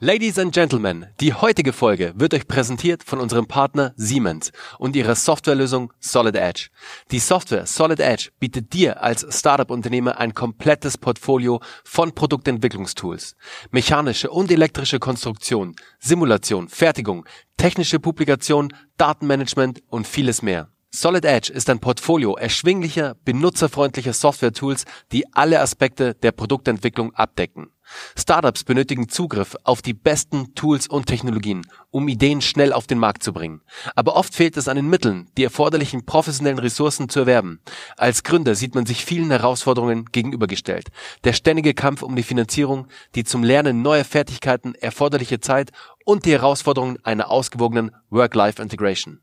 Ladies and Gentlemen, die heutige Folge wird euch präsentiert von unserem Partner Siemens und ihrer Softwarelösung Solid Edge. Die Software Solid Edge bietet dir als Startup-Unternehmer ein komplettes Portfolio von Produktentwicklungstools. Mechanische und elektrische Konstruktion, Simulation, Fertigung, technische Publikation, Datenmanagement und vieles mehr. Solid Edge ist ein Portfolio erschwinglicher, benutzerfreundlicher Software-Tools, die alle Aspekte der Produktentwicklung abdecken. Startups benötigen Zugriff auf die besten Tools und Technologien, um Ideen schnell auf den Markt zu bringen. Aber oft fehlt es an den Mitteln, die erforderlichen professionellen Ressourcen zu erwerben. Als Gründer sieht man sich vielen Herausforderungen gegenübergestellt. Der ständige Kampf um die Finanzierung, die zum Lernen neuer Fertigkeiten erforderliche Zeit und die Herausforderungen einer ausgewogenen Work-Life-Integration.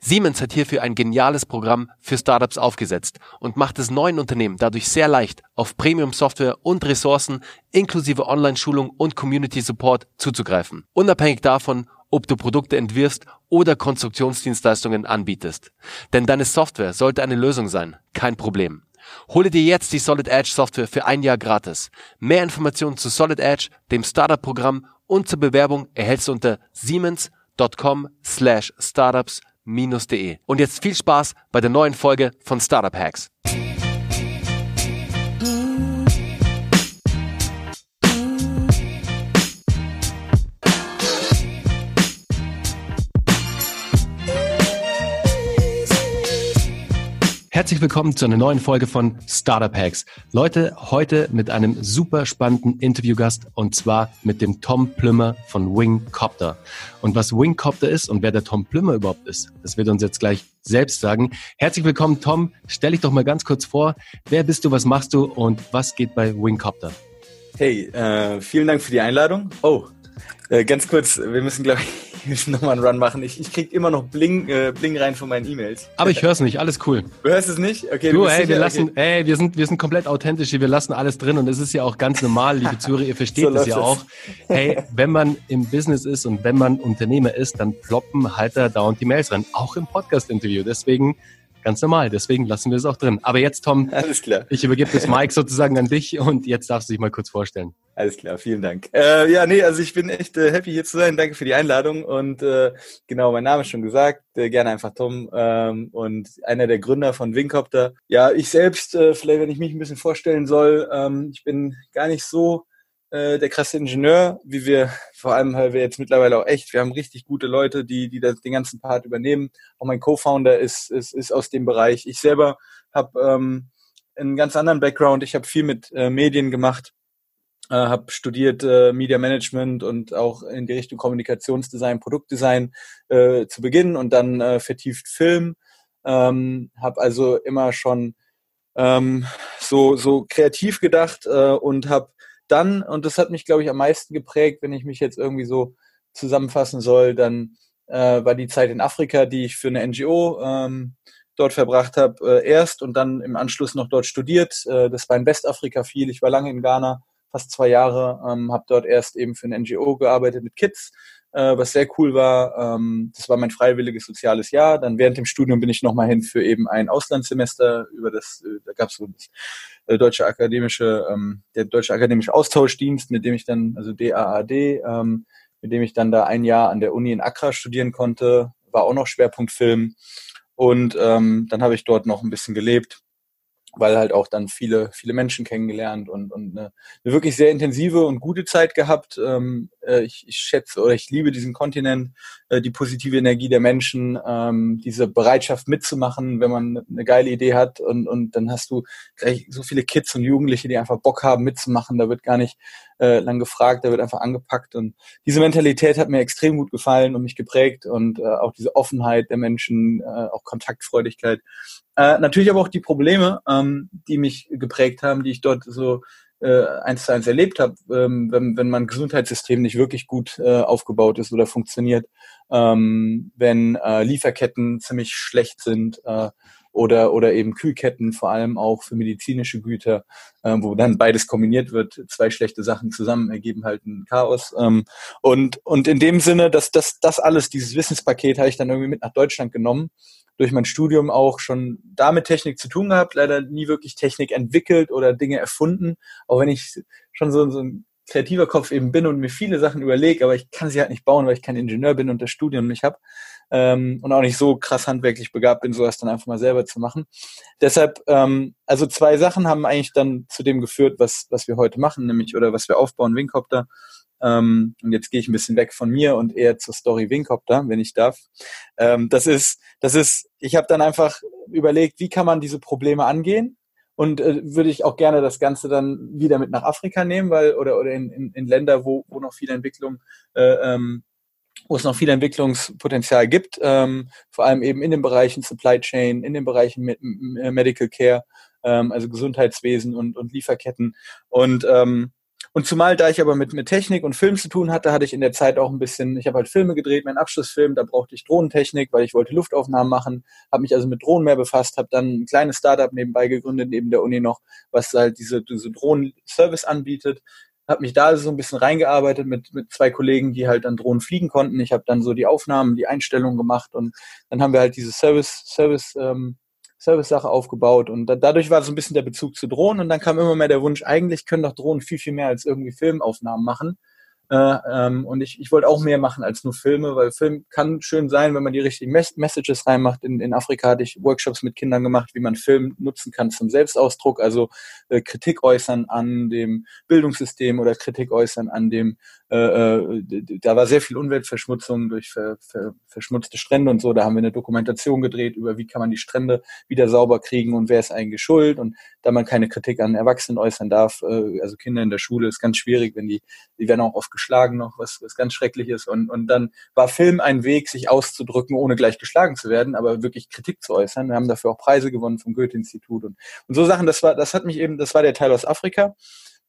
Siemens hat hierfür ein geniales Programm für Startups aufgesetzt und macht es neuen Unternehmen dadurch sehr leicht, auf Premium-Software und Ressourcen inklusive Online-Schulung und Community-Support zuzugreifen. Unabhängig davon, ob du Produkte entwirfst oder Konstruktionsdienstleistungen anbietest. Denn deine Software sollte eine Lösung sein, kein Problem. Hole dir jetzt die Solid Edge Software für ein Jahr gratis. Mehr Informationen zu Solid Edge, dem Startup-Programm und zur Bewerbung erhältst du unter siemens.com slash startups startup-de. Und jetzt viel Spaß bei der neuen Folge von Startup Hacks. Herzlich willkommen zu einer neuen Folge von Startup Hacks. Leute, heute mit einem super spannenden Interviewgast und zwar mit dem Tom Plümmer von Wingcopter. Und was Wingcopter ist und wer der Tom Plümmer überhaupt ist, das wird uns jetzt gleich selbst sagen. Herzlich willkommen, Tom. Stell dich doch mal ganz kurz vor. Wer bist du, was machst du und was geht bei Wingcopter? Hey, äh, vielen Dank für die Einladung. Oh, äh, ganz kurz, wir müssen, glaube ich, nochmal einen Run machen. Ich, ich krieg immer noch Bling, äh, Bling rein von meinen E-Mails. Aber ich höre es nicht, alles cool. Du hörst es nicht? Okay, du, ey, wir lassen, ey, wir sind, wir sind komplett authentisch hier, wir lassen alles drin und es ist ja auch ganz normal, liebe Zuhörer, ihr versteht so das ja auch. Hey, wenn man im Business ist und wenn man Unternehmer ist, dann ploppen halt da dauernd die Mails rein, auch im Podcast-Interview. Deswegen Ganz normal, deswegen lassen wir es auch drin. Aber jetzt, Tom, Alles klar. ich übergebe das Mic sozusagen an dich und jetzt darfst du dich mal kurz vorstellen. Alles klar, vielen Dank. Äh, ja, nee, also ich bin echt äh, happy hier zu sein. Danke für die Einladung und äh, genau, mein Name ist schon gesagt, äh, gerne einfach Tom ähm, und einer der Gründer von Wingcopter. Ja, ich selbst, äh, vielleicht wenn ich mich ein bisschen vorstellen soll, ähm, ich bin gar nicht so äh, der krasse Ingenieur, wie wir, vor allem weil wir jetzt mittlerweile auch echt, wir haben richtig gute Leute, die, die das, den ganzen Part übernehmen. Auch mein Co-Founder ist, ist, ist aus dem Bereich. Ich selber habe ähm, einen ganz anderen Background. Ich habe viel mit äh, Medien gemacht, äh, habe studiert äh, Media Management und auch in die Richtung Kommunikationsdesign, Produktdesign äh, zu Beginn und dann äh, vertieft Film. Ähm, habe also immer schon ähm, so, so kreativ gedacht äh, und habe dann, und das hat mich, glaube ich, am meisten geprägt, wenn ich mich jetzt irgendwie so zusammenfassen soll, dann äh, war die Zeit in Afrika, die ich für eine NGO ähm, dort verbracht habe, äh, erst und dann im Anschluss noch dort studiert. Äh, das war in Westafrika viel. Ich war lange in Ghana, fast zwei Jahre, ähm, habe dort erst eben für eine NGO gearbeitet mit Kids, äh, was sehr cool war. Ähm, das war mein freiwilliges soziales Jahr. Dann während dem Studium bin ich nochmal hin für eben ein Auslandssemester. Über das, äh, da gab es so das äh, deutsche akademische, ähm, der deutsche akademische Austauschdienst, mit dem ich dann, also DAAD, ähm, mit dem ich dann da ein Jahr an der Uni in Accra studieren konnte, war auch noch Schwerpunkt Film. Und ähm, dann habe ich dort noch ein bisschen gelebt weil halt auch dann viele, viele Menschen kennengelernt und, und eine, eine wirklich sehr intensive und gute Zeit gehabt. Ähm, äh, ich, ich schätze oder ich liebe diesen Kontinent, äh, die positive Energie der Menschen, ähm, diese Bereitschaft mitzumachen, wenn man eine geile Idee hat und, und dann hast du gleich so viele Kids und Jugendliche, die einfach Bock haben mitzumachen. Da wird gar nicht äh, lang gefragt, da wird einfach angepackt und diese Mentalität hat mir extrem gut gefallen und mich geprägt und äh, auch diese Offenheit der Menschen, äh, auch Kontaktfreudigkeit. Äh, natürlich aber auch die Probleme, ähm, die mich geprägt haben, die ich dort so äh, eins zu eins erlebt habe, ähm, wenn, wenn mein Gesundheitssystem nicht wirklich gut äh, aufgebaut ist oder funktioniert, ähm, wenn äh, Lieferketten ziemlich schlecht sind äh, oder, oder eben Kühlketten, vor allem auch für medizinische Güter, äh, wo dann beides kombiniert wird. Zwei schlechte Sachen zusammen ergeben halt ein Chaos. Ähm, und, und in dem Sinne, dass das, das alles, dieses Wissenspaket habe ich dann irgendwie mit nach Deutschland genommen durch mein Studium auch schon damit Technik zu tun gehabt, leider nie wirklich Technik entwickelt oder Dinge erfunden, auch wenn ich schon so, so ein kreativer Kopf eben bin und mir viele Sachen überlege, aber ich kann sie halt nicht bauen, weil ich kein Ingenieur bin und das Studium nicht habe ähm, und auch nicht so krass handwerklich begabt bin, sowas dann einfach mal selber zu machen. Deshalb, ähm, also zwei Sachen haben eigentlich dann zu dem geführt, was, was wir heute machen, nämlich oder was wir aufbauen, Wingcopter. Ähm, und jetzt gehe ich ein bisschen weg von mir und eher zur Story Wingcopter, wenn ich darf. Ähm, das ist, das ist, ich habe dann einfach überlegt, wie kann man diese Probleme angehen und äh, würde ich auch gerne das Ganze dann wieder mit nach Afrika nehmen, weil oder oder in, in, in Länder, wo, wo noch viel Entwicklung äh, ähm, wo es noch viel Entwicklungspotenzial gibt, ähm, vor allem eben in den Bereichen Supply Chain, in den Bereichen mit, Medical Care, ähm, also Gesundheitswesen und, und Lieferketten. Und ähm, und zumal da ich aber mit, mit Technik und Film zu tun hatte, hatte ich in der Zeit auch ein bisschen, ich habe halt Filme gedreht, mein Abschlussfilm, da brauchte ich Drohnentechnik, weil ich wollte Luftaufnahmen machen, habe mich also mit Drohnen mehr befasst, habe dann ein kleines Startup nebenbei gegründet, neben der Uni noch, was halt diese, diese Drohnen-Service anbietet habe mich da so ein bisschen reingearbeitet mit, mit zwei Kollegen, die halt dann Drohnen fliegen konnten. Ich habe dann so die Aufnahmen, die Einstellungen gemacht und dann haben wir halt diese Service, Service, ähm, Service-Sache aufgebaut und da, dadurch war so ein bisschen der Bezug zu Drohnen und dann kam immer mehr der Wunsch, eigentlich können doch Drohnen viel, viel mehr als irgendwie Filmaufnahmen machen. Äh, ähm, und ich, ich wollte auch mehr machen als nur Filme, weil Film kann schön sein, wenn man die richtigen Mes Messages reinmacht. In, in Afrika hatte ich Workshops mit Kindern gemacht, wie man Film nutzen kann zum Selbstausdruck, also äh, Kritik äußern an dem Bildungssystem oder Kritik äußern an dem äh, äh, da war sehr viel Umweltverschmutzung durch ver, ver, verschmutzte Strände und so. Da haben wir eine Dokumentation gedreht über, wie kann man die Strände wieder sauber kriegen und wer ist eigentlich schuld. Und da man keine Kritik an Erwachsenen äußern darf, äh, also Kinder in der Schule, ist ganz schwierig, wenn die, die werden auch oft geschlagen noch, was, was ganz schrecklich ist. Und, und dann war Film ein Weg, sich auszudrücken, ohne gleich geschlagen zu werden, aber wirklich Kritik zu äußern. Wir haben dafür auch Preise gewonnen vom Goethe-Institut und, und so Sachen. Das war, das hat mich eben, das war der Teil aus Afrika.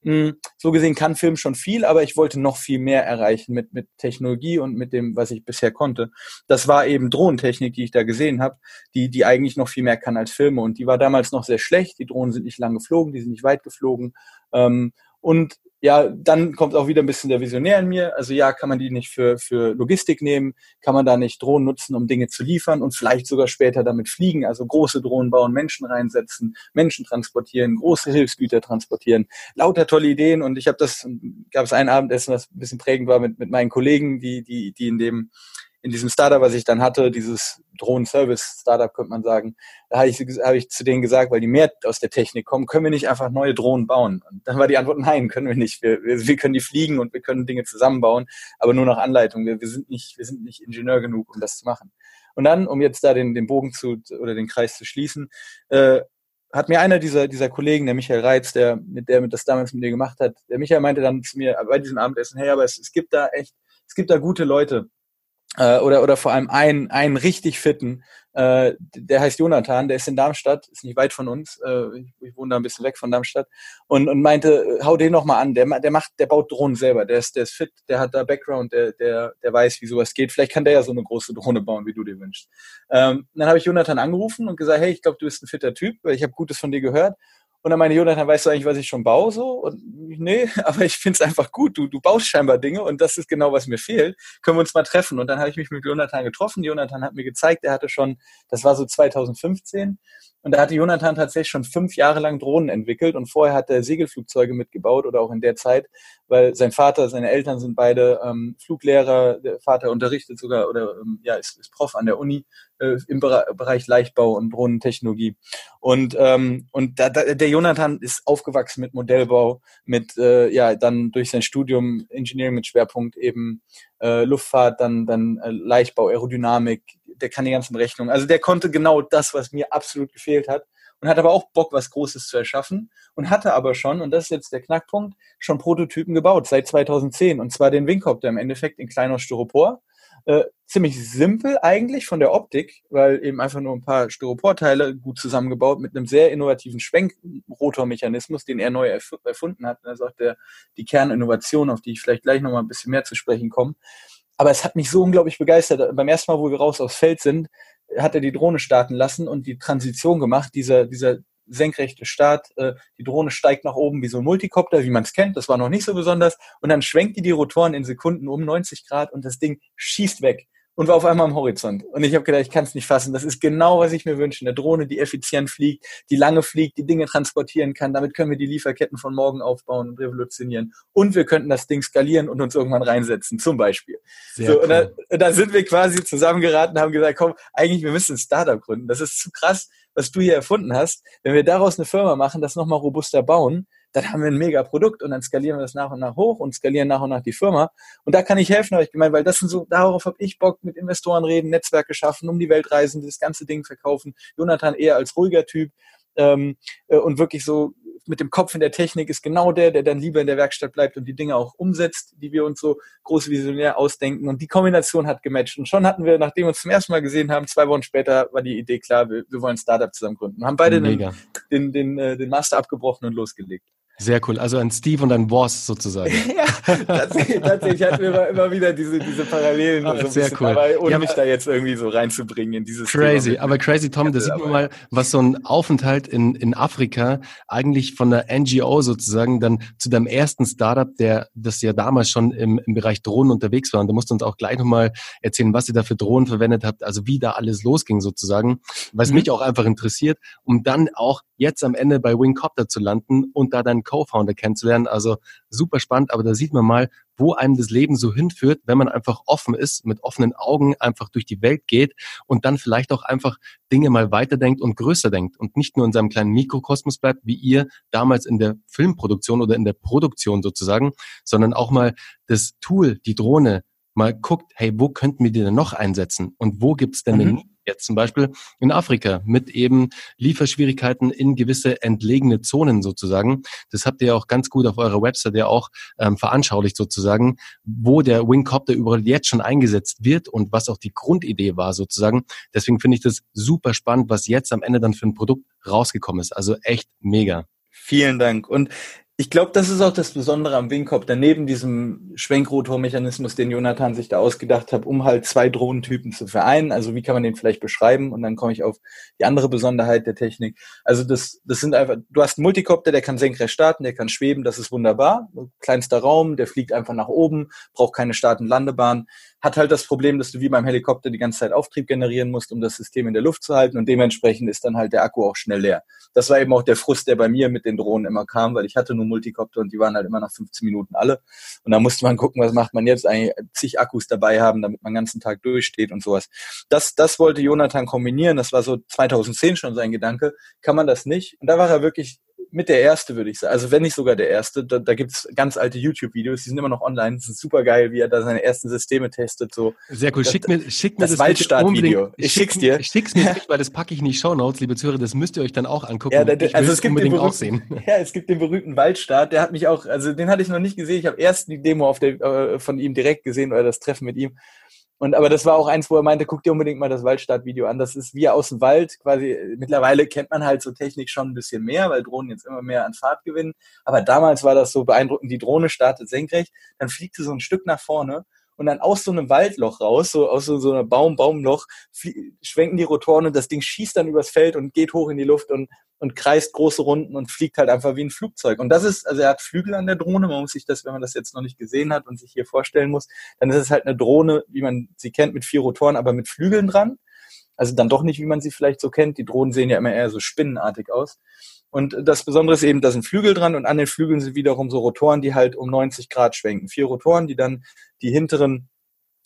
Hm, so gesehen kann Film schon viel, aber ich wollte noch viel mehr erreichen mit, mit Technologie und mit dem, was ich bisher konnte. Das war eben Drohnentechnik, die ich da gesehen habe, die, die eigentlich noch viel mehr kann als Filme. Und die war damals noch sehr schlecht. Die Drohnen sind nicht lang geflogen, die sind nicht weit geflogen. Ähm, und ja, dann kommt auch wieder ein bisschen der Visionär in mir. Also ja, kann man die nicht für, für Logistik nehmen? Kann man da nicht Drohnen nutzen, um Dinge zu liefern und vielleicht sogar später damit fliegen? Also große Drohnen bauen, Menschen reinsetzen, Menschen transportieren, große Hilfsgüter transportieren. Lauter tolle Ideen und ich habe das, gab es ein Abendessen, was ein bisschen prägend war mit, mit meinen Kollegen, die, die, die in dem in diesem Startup, was ich dann hatte, dieses Drohnen-Service-Startup, könnte man sagen, da habe ich, hab ich zu denen gesagt, weil die mehr aus der Technik kommen, können wir nicht einfach neue Drohnen bauen? Und dann war die Antwort, nein, können wir nicht. Wir, wir, wir können die fliegen und wir können Dinge zusammenbauen, aber nur nach Anleitung. Wir, wir, sind nicht, wir sind nicht Ingenieur genug, um das zu machen. Und dann, um jetzt da den, den Bogen zu oder den Kreis zu schließen, äh, hat mir einer dieser, dieser Kollegen, der Michael Reitz, der mit der mit das damals mit mir gemacht hat, der Michael meinte dann zu mir bei diesem Abendessen, hey, aber es, es gibt da echt, es gibt da gute Leute, äh, oder, oder vor allem einen, einen richtig fitten, äh, der heißt Jonathan, der ist in Darmstadt, ist nicht weit von uns, äh, ich, ich wohne da ein bisschen weg von Darmstadt und, und meinte, hau den noch mal an, der, der macht, der baut Drohnen selber, der ist, der ist fit, der hat da Background, der, der, der weiß, wie sowas geht, vielleicht kann der ja so eine große Drohne bauen, wie du dir wünschst. Ähm, dann habe ich Jonathan angerufen und gesagt, hey, ich glaube, du bist ein fitter Typ, weil ich habe Gutes von dir gehört und dann meine Jonathan, weißt du eigentlich, was ich schon baue so? Und nee, aber ich finde es einfach gut. Du, du baust scheinbar Dinge und das ist genau, was mir fehlt. Können wir uns mal treffen? Und dann habe ich mich mit Jonathan getroffen. Jonathan hat mir gezeigt, er hatte schon, das war so 2015, und da hatte Jonathan tatsächlich schon fünf Jahre lang Drohnen entwickelt und vorher hat er Segelflugzeuge mitgebaut oder auch in der Zeit, weil sein Vater, seine Eltern sind beide ähm, Fluglehrer, der Vater unterrichtet sogar oder ähm, ja, ist, ist Prof an der Uni äh, im Bereich Leichtbau und Drohnentechnologie. Und, ähm, und da, da, der Jonathan ist aufgewachsen mit Modellbau, mit äh, ja dann durch sein Studium Engineering mit Schwerpunkt eben äh, Luftfahrt, dann, dann äh, Leichtbau, Aerodynamik, der kann die ganzen Rechnungen. Also der konnte genau das, was mir absolut gefehlt hat und hat aber auch Bock, was Großes zu erschaffen und hatte aber schon, und das ist jetzt der Knackpunkt, schon Prototypen gebaut seit 2010 und zwar den Wingcopter im Endeffekt in kleiner Styropor. Äh, ziemlich simpel eigentlich von der Optik, weil eben einfach nur ein paar Styroporteile gut zusammengebaut mit einem sehr innovativen Schwenkrotormechanismus, den er neu erf erfunden hat. Das ist auch der, die Kerninnovation, auf die ich vielleicht gleich nochmal ein bisschen mehr zu sprechen komme. Aber es hat mich so unglaublich begeistert. Beim ersten Mal, wo wir raus aufs Feld sind, hat er die Drohne starten lassen und die Transition gemacht, dieser, dieser senkrechte Start, äh, die Drohne steigt nach oben wie so ein Multicopter, wie man es kennt, das war noch nicht so besonders, und dann schwenkt die die Rotoren in Sekunden um 90 Grad und das Ding schießt weg. Und war auf einmal am Horizont. Und ich habe gedacht, ich kann es nicht fassen. Das ist genau, was ich mir wünsche. Eine Drohne, die effizient fliegt, die lange fliegt, die Dinge transportieren kann. Damit können wir die Lieferketten von morgen aufbauen und revolutionieren. Und wir könnten das Ding skalieren und uns irgendwann reinsetzen, zum Beispiel. Sehr so, cool. und, da, da sind wir quasi zusammengeraten, haben gesagt, komm, eigentlich, wir müssen ein Startup gründen. Das ist zu krass, was du hier erfunden hast. Wenn wir daraus eine Firma machen, das nochmal robuster bauen, dann haben wir ein mega Produkt und dann skalieren wir das nach und nach hoch und skalieren nach und nach die Firma. Und da kann ich helfen, habe ich gemeint, weil das sind so, darauf habe ich Bock, mit Investoren reden, Netzwerke schaffen, um die Welt reisen, das ganze Ding verkaufen. Jonathan eher als ruhiger Typ ähm, äh, und wirklich so mit dem Kopf in der Technik ist genau der, der dann lieber in der Werkstatt bleibt und die Dinge auch umsetzt, die wir uns so groß visionär ausdenken. Und die Kombination hat gematcht. Und schon hatten wir, nachdem wir uns zum ersten Mal gesehen haben, zwei Wochen später war die Idee klar, wir, wir wollen ein Startup zusammen gründen. Haben beide den, den, den, äh, den Master abgebrochen und losgelegt. Sehr cool. Also ein Steve und ein Boss sozusagen. ja, tatsächlich, tatsächlich hatten wir immer, immer wieder diese, diese Parallelen. Ah, so sehr bisschen, cool. Aber ohne ja, mich da jetzt irgendwie so reinzubringen in dieses Crazy. Thema. Aber crazy, Tom, da sieht man mal, was so ein Aufenthalt in, in Afrika eigentlich von der NGO sozusagen dann zu deinem ersten Startup, der das ja damals schon im, im Bereich Drohnen unterwegs war. Und du musst uns auch gleich nochmal erzählen, was ihr da für Drohnen verwendet habt, also wie da alles losging sozusagen, was mhm. mich auch einfach interessiert, um dann auch jetzt am Ende bei Wingcopter zu landen und da deinen Co-Founder kennenzulernen. Also super spannend, aber da sieht man mal, wo einem das Leben so hinführt, wenn man einfach offen ist, mit offenen Augen einfach durch die Welt geht und dann vielleicht auch einfach Dinge mal weiterdenkt und größer denkt und nicht nur in seinem kleinen Mikrokosmos bleibt, wie ihr damals in der Filmproduktion oder in der Produktion sozusagen, sondern auch mal das Tool, die Drohne, mal guckt, hey, wo könnten wir die denn noch einsetzen und wo gibt's denn mhm. eine Jetzt zum Beispiel in Afrika mit eben Lieferschwierigkeiten in gewisse entlegene Zonen sozusagen. Das habt ihr ja auch ganz gut auf eurer Website ja auch ähm, veranschaulicht sozusagen, wo der Wingcopter überall jetzt schon eingesetzt wird und was auch die Grundidee war sozusagen. Deswegen finde ich das super spannend, was jetzt am Ende dann für ein Produkt rausgekommen ist. Also echt mega. Vielen Dank. Und ich glaube, das ist auch das Besondere am Wingcopter, neben diesem Schwenkrotormechanismus, den Jonathan sich da ausgedacht hat, um halt zwei Drohnentypen zu vereinen. Also wie kann man den vielleicht beschreiben? Und dann komme ich auf die andere Besonderheit der Technik. Also das, das sind einfach, du hast einen Multicopter, der kann senkrecht starten, der kann schweben, das ist wunderbar. Kleinster Raum, der fliegt einfach nach oben, braucht keine Start- und Landebahn hat halt das Problem, dass du wie beim Helikopter die ganze Zeit Auftrieb generieren musst, um das System in der Luft zu halten. Und dementsprechend ist dann halt der Akku auch schnell leer. Das war eben auch der Frust, der bei mir mit den Drohnen immer kam, weil ich hatte nur Multikopter und die waren halt immer nach 15 Minuten alle. Und da musste man gucken, was macht man jetzt? Eigentlich, zig Akkus dabei haben, damit man den ganzen Tag durchsteht und sowas. Das, das wollte Jonathan kombinieren, das war so 2010 schon sein Gedanke, kann man das nicht? Und da war er wirklich mit der erste, würde ich sagen. Also wenn nicht sogar der erste. Da, da gibt es ganz alte YouTube-Videos, die sind immer noch online. Das ist super geil, wie er da seine ersten Systeme testet. So. Sehr cool. Schick mir, schick mir das, das Waldstart-Video. Ich schick's dir. Ich schick's mir nicht, weil das packe ich in die Show Notes, liebe Zuhörer. Das müsst ihr euch dann auch angucken. Ja, der, also es gibt unbedingt den auch sehen. Ja, es gibt den berühmten Waldstart. Der hat mich auch, also den hatte ich noch nicht gesehen. Ich habe erst die Demo auf der, äh, von ihm direkt gesehen oder das Treffen mit ihm. Und aber das war auch eins, wo er meinte, guck dir unbedingt mal das Waldstartvideo an. Das ist wie aus dem Wald quasi. Mittlerweile kennt man halt so Technik schon ein bisschen mehr, weil Drohnen jetzt immer mehr an Fahrt gewinnen. Aber damals war das so beeindruckend. Die Drohne startet senkrecht, dann fliegt sie so ein Stück nach vorne und dann aus so einem Waldloch raus, so aus so, so einem Baum, Baumloch, schwenken die Rotoren und das Ding schießt dann übers Feld und geht hoch in die Luft und, und kreist große Runden und fliegt halt einfach wie ein Flugzeug. Und das ist, also er hat Flügel an der Drohne, man muss sich das, wenn man das jetzt noch nicht gesehen hat und sich hier vorstellen muss, dann ist es halt eine Drohne, wie man sie kennt, mit vier Rotoren, aber mit Flügeln dran. Also dann doch nicht, wie man sie vielleicht so kennt. Die Drohnen sehen ja immer eher so spinnenartig aus. Und das Besondere ist eben, da sind Flügel dran und an den Flügeln sind wiederum so Rotoren, die halt um 90 Grad schwenken. Vier Rotoren, die dann die hinteren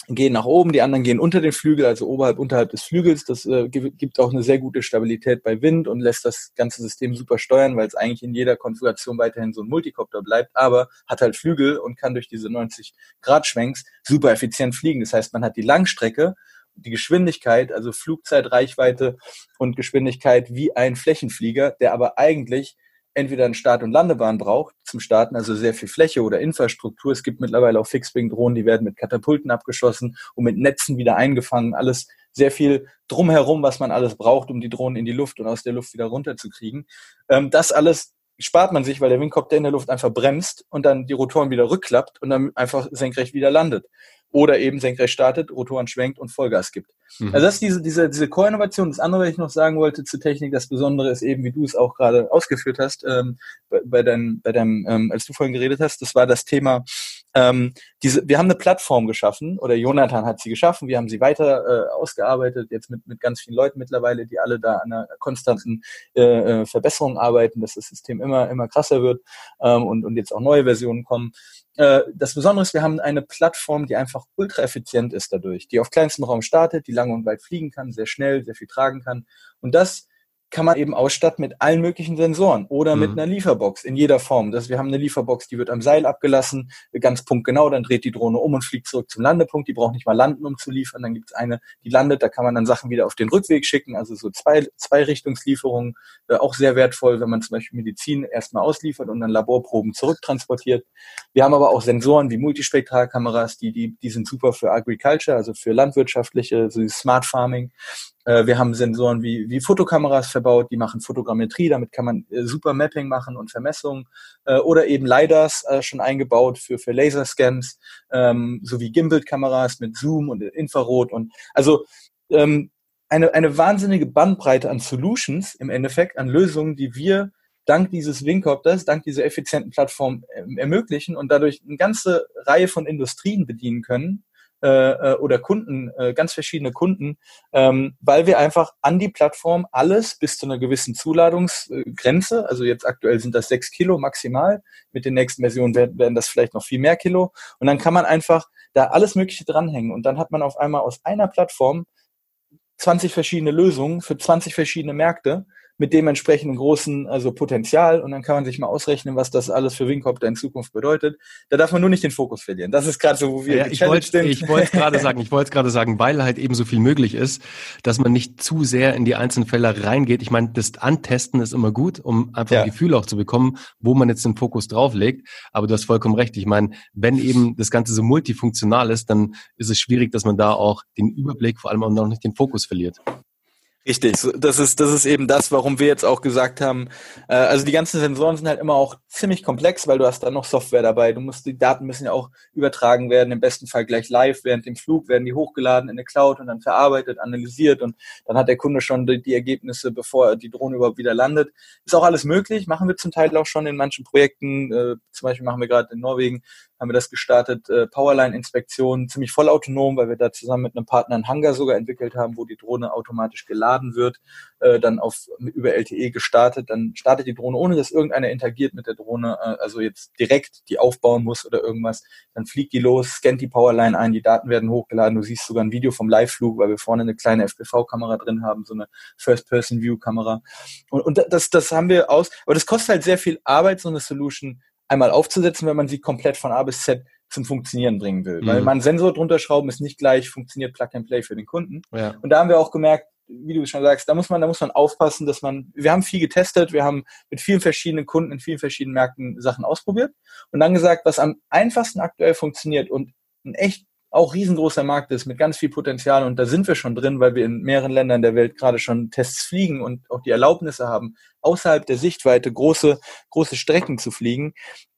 gehen nach oben, die anderen gehen unter den Flügel, also oberhalb, unterhalb des Flügels. Das äh, gibt auch eine sehr gute Stabilität bei Wind und lässt das ganze System super steuern, weil es eigentlich in jeder Konfiguration weiterhin so ein Multicopter bleibt, aber hat halt Flügel und kann durch diese 90 Grad Schwenks super effizient fliegen. Das heißt, man hat die Langstrecke die Geschwindigkeit, also Flugzeit, Reichweite und Geschwindigkeit wie ein Flächenflieger, der aber eigentlich entweder eine Start- und Landebahn braucht zum Starten, also sehr viel Fläche oder Infrastruktur. Es gibt mittlerweile auch Fixwing-Drohnen, die werden mit Katapulten abgeschossen und mit Netzen wieder eingefangen. Alles sehr viel drumherum, was man alles braucht, um die Drohnen in die Luft und aus der Luft wieder runterzukriegen. Ähm, das alles spart man sich, weil der Wingcopter in der Luft einfach bremst und dann die Rotoren wieder rückklappt und dann einfach senkrecht wieder landet oder eben senkrecht startet, Rotoren schwenkt und Vollgas gibt. Mhm. Also das ist diese, diese, diese Core-Innovation. Das andere, was ich noch sagen wollte zur Technik, das Besondere ist eben, wie du es auch gerade ausgeführt hast, ähm, bei, bei deinem, bei deinem ähm, als du vorhin geredet hast, das war das Thema Ähm, diese, wir haben eine Plattform geschaffen oder Jonathan hat sie geschaffen. Wir haben sie weiter äh, ausgearbeitet, jetzt mit, mit ganz vielen Leuten mittlerweile, die alle da an einer konstanten äh, äh Verbesserung arbeiten, dass das System immer, immer krasser wird ähm, und, und jetzt auch neue Versionen kommen. Äh, das Besondere ist, wir haben eine Plattform, die einfach ultra effizient ist dadurch, die auf kleinstem Raum startet, die lange und weit fliegen kann, sehr schnell, sehr viel tragen kann. Und das kann man eben ausstatten mit allen möglichen Sensoren oder mhm. mit einer Lieferbox in jeder Form. Das, wir haben eine Lieferbox, die wird am Seil abgelassen, ganz punktgenau, dann dreht die Drohne um und fliegt zurück zum Landepunkt. Die braucht nicht mal landen, um zu liefern. Dann gibt es eine, die landet, da kann man dann Sachen wieder auf den Rückweg schicken, also so zwei, zwei Richtungslieferungen, äh, auch sehr wertvoll, wenn man zum Beispiel Medizin erstmal ausliefert und dann Laborproben zurücktransportiert. Wir haben aber auch Sensoren wie Multispektralkameras, die, die, die sind super für Agriculture, also für landwirtschaftliche, so Smart Farming. Äh, wir haben Sensoren wie, wie Fotokameras verbaut, die machen Fotogrammetrie, damit kann man äh, super Mapping machen und Vermessungen. Äh, oder eben LiDARs schon eingebaut für, für Laserscans, ähm, sowie Gimbal-Kameras mit Zoom und Infrarot. Und also ähm, eine, eine wahnsinnige Bandbreite an Solutions im Endeffekt, an Lösungen, die wir dank dieses Wingcopters, dank dieser effizienten Plattform äh, ermöglichen und dadurch eine ganze Reihe von Industrien bedienen können, äh, äh, oder Kunden, äh, ganz verschiedene Kunden, ähm, weil wir einfach an die Plattform alles bis zu einer gewissen Zuladungsgrenze, also jetzt aktuell sind das sechs Kilo maximal, mit den nächsten Versionen werden, werden das vielleicht noch viel mehr Kilo. Und dann kann man einfach da alles Mögliche dranhängen. Und dann hat man auf einmal aus einer Plattform 20 verschiedene Lösungen für 20 verschiedene Märkte mit dementsprechend großen also Potenzial und dann kann man sich mal ausrechnen, was das alles für Wingcopter in Zukunft bedeutet. Da darf man nur nicht den Fokus verlieren. Das ist gerade so, wo wir ja, ich wollte ich wollte gerade sagen, ich wollte gerade sagen, weil halt eben so viel möglich ist, dass man nicht zu sehr in die einzelnen Fälle reingeht. Ich meine, das Antesten ist immer gut, um einfach ja. ein Gefühl auch zu bekommen, wo man jetzt den Fokus drauflegt. Aber du hast vollkommen recht. Ich meine, wenn eben das Ganze so multifunktional ist, dann ist es schwierig, dass man da auch den Überblick, vor allem auch noch nicht den Fokus verliert. Richtig, das ist, das ist eben das, warum wir jetzt auch gesagt haben, äh, also die ganzen Sensoren sind halt immer auch ziemlich komplex, weil du hast da noch Software dabei. Du musst, die Daten müssen ja auch übertragen werden, im besten Fall gleich live während dem Flug, werden die hochgeladen in eine Cloud und dann verarbeitet, analysiert und dann hat der Kunde schon die, die Ergebnisse, bevor die Drohne überhaupt wieder landet. Ist auch alles möglich, machen wir zum Teil auch schon in manchen Projekten, äh, zum Beispiel machen wir gerade in Norwegen haben wir das gestartet, äh, Powerline-Inspektion, ziemlich vollautonom, weil wir da zusammen mit einem Partner einen Hangar sogar entwickelt haben, wo die Drohne automatisch geladen wird, äh, dann auf über LTE gestartet, dann startet die Drohne, ohne dass irgendeiner interagiert mit der Drohne, äh, also jetzt direkt die aufbauen muss oder irgendwas, dann fliegt die los, scannt die Powerline ein, die Daten werden hochgeladen, du siehst sogar ein Video vom Live-Flug, weil wir vorne eine kleine FPV-Kamera drin haben, so eine First-Person-View-Kamera und, und das, das haben wir aus, aber das kostet halt sehr viel Arbeit, so eine Solution einmal aufzusetzen, wenn man sie komplett von A bis Z zum Funktionieren bringen will. Mhm. Weil man Sensor drunter schrauben ist nicht gleich funktioniert Plug and Play für den Kunden. Ja. Und da haben wir auch gemerkt, wie du schon sagst, da muss man, da muss man aufpassen, dass man, wir haben viel getestet, wir haben mit vielen verschiedenen Kunden in vielen verschiedenen Märkten Sachen ausprobiert und dann gesagt, was am einfachsten aktuell funktioniert und ein echt auch riesengroßer Markt ist mit ganz viel Potenzial und da sind wir schon drin, weil wir in mehreren Ländern der Welt gerade schon Tests fliegen und auch die Erlaubnisse haben, außerhalb der Sichtweite große, große Strecken zu fliegen.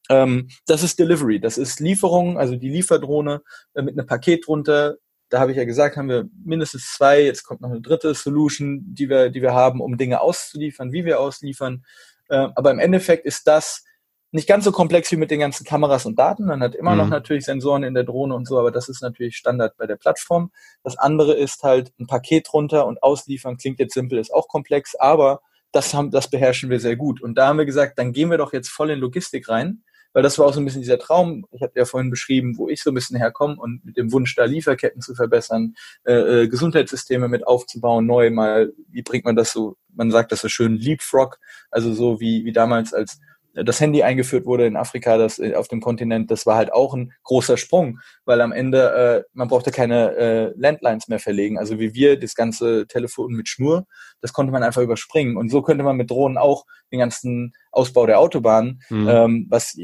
Ähm, das ist Delivery, das ist Lieferung, also die Lieferdrohne äh, mit einem Paket drunter. Da habe ich ja gesagt, haben wir mindestens zwei, jetzt kommt noch eine dritte Solution, die wir, die wir haben, um Dinge auszuliefern, wie wir ausliefern. Äh, aber im Endeffekt ist das nicht ganz so komplex wie mit den ganzen Kameras und Daten. Man hat immer mhm. noch natürlich Sensoren in der Drohne und so, aber das ist natürlich Standard bei der Plattform. Das andere ist halt ein Paket runter und ausliefern. Klingt jetzt simpel, ist auch komplex, aber das haben, das beherrschen wir sehr gut. Und da haben wir gesagt, dann gehen wir doch jetzt voll in Logistik rein, weil das war auch so ein bisschen dieser Traum. Ich habe ja vorhin beschrieben, wo ich so ein bisschen herkomme und mit dem Wunsch, da Lieferketten zu verbessern, äh, äh, Gesundheitssysteme mit aufzubauen, neu mal, wie bringt man das so, man sagt das so schön, Leapfrog, also so wie, wie damals als das Handy eingeführt wurde in Afrika, das äh, auf dem Kontinent, das war halt auch ein großer Sprung, weil am Ende äh, man brauchte keine äh, Landlines mehr verlegen. Also wie wir das ganze Telefon mit Schnur, das konnte man einfach überspringen. Und so könnte man mit Drohnen auch den ganzen Ausbau der Autobahn, mhm. ähm, was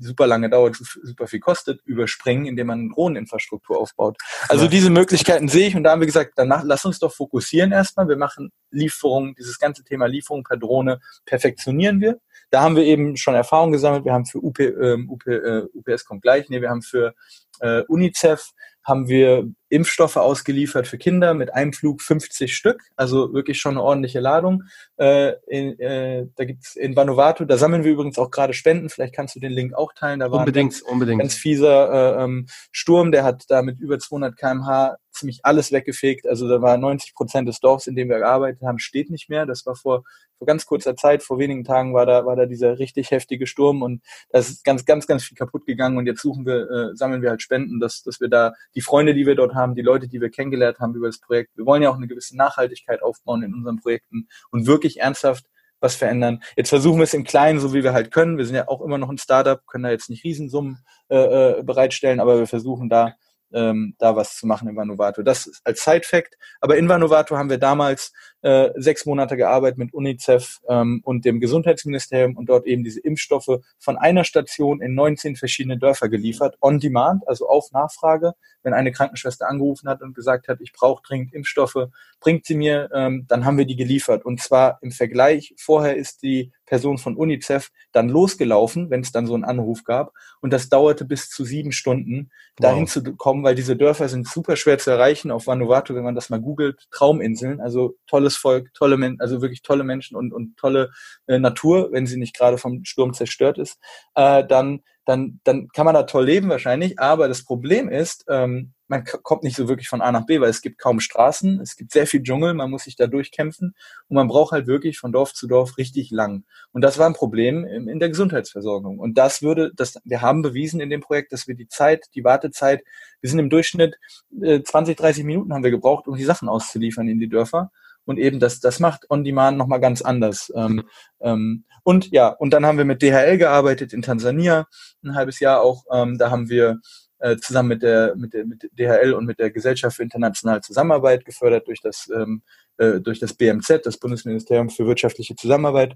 super lange dauert, super viel kostet, überspringen, indem man Drohneninfrastruktur aufbaut. Also ja. diese Möglichkeiten sehe ich und da haben wir gesagt, dann lass uns doch fokussieren erstmal. Wir machen Lieferungen, dieses ganze Thema Lieferung per Drohne perfektionieren wir. Da haben wir eben schon Erfahrung gesammelt. Wir haben für UP, ähm, UP, äh, UPS kommt gleich, nee, wir haben für äh, UNICEF haben wir Impfstoffe ausgeliefert für Kinder mit einem Flug 50 Stück, also wirklich schon eine ordentliche Ladung. Äh, in, äh, da gibt's in Vanuatu, da sammeln wir übrigens auch gerade Spenden, vielleicht kannst du den Link auch teilen. Da war unbedingt, ein ganz, unbedingt. ganz fieser äh, ähm, Sturm, der hat da mit über 200 kmh ziemlich alles weggefegt. Also da war 90 Prozent des Dorfs, in dem wir gearbeitet haben, steht nicht mehr. Das war vor, vor ganz kurzer Zeit, vor wenigen Tagen war da, war da dieser richtig heftige Sturm und da ist ganz, ganz, ganz viel kaputt gegangen und jetzt suchen wir, äh, sammeln wir halt Spenden, dass, dass wir da die Freunde, die wir dort haben, die Leute, die wir kennengelernt haben über das Projekt, wir wollen ja auch eine gewisse Nachhaltigkeit aufbauen in unseren Projekten und wirklich ernsthaft was verändern. Jetzt versuchen wir es im Kleinen, so wie wir halt können. Wir sind ja auch immer noch ein Startup, können da jetzt nicht Riesensummen äh, äh bereitstellen, aber wir versuchen da ähm, da was zu machen in Vanuatu. Das als Side-Fact. Aber in Vanuatu haben wir damals äh, sechs Monate gearbeitet mit UNICEF ähm, und dem Gesundheitsministerium und dort eben diese Impfstoffe von einer Station in 19 verschiedene Dörfer geliefert, on demand, also auf Nachfrage. Wenn eine Krankenschwester angerufen hat und gesagt hat, ich brauche dringend Impfstoffe, bringt sie mir, ähm, dann haben wir die geliefert. Und zwar im Vergleich, vorher ist die Person von UNICEF dann losgelaufen, wenn es dann so einen Anruf gab. Und das dauerte bis zu sieben Stunden, dahin wow. zu kommen, weil diese Dörfer sind super schwer zu erreichen. Auf Vanuatu, wenn man das mal googelt, Trauminseln, also tolles Volk, tolle Menschen, also wirklich tolle Menschen und, und tolle äh, Natur, wenn sie nicht gerade vom Sturm zerstört ist, äh, dann, dann, dann kann man da toll leben wahrscheinlich. Aber das Problem ist, ähm, man kommt nicht so wirklich von A nach B, weil es gibt kaum Straßen, es gibt sehr viel Dschungel, man muss sich da durchkämpfen und man braucht halt wirklich von Dorf zu Dorf richtig lang. Und das war ein Problem in, der Gesundheitsversorgung. Und das würde, das, wir haben bewiesen in dem Projekt, dass wir die Zeit, die Wartezeit, wir sind im Durchschnitt äh, 20, 30 Minuten haben wir gebraucht, um die Sachen auszuliefern in die Dörfer. Und eben das, das macht On Demand nochmal ganz anders. Ähm, ähm, und ja, und dann haben wir mit DHL gearbeitet in Tansania, ein halbes Jahr auch. Ähm, da haben wir äh, zusammen mit der, mit der mit DHL und mit der Gesellschaft für internationale Zusammenarbeit gefördert durch das ähm, äh, durch das BMZ, das Bundesministerium für wirtschaftliche Zusammenarbeit.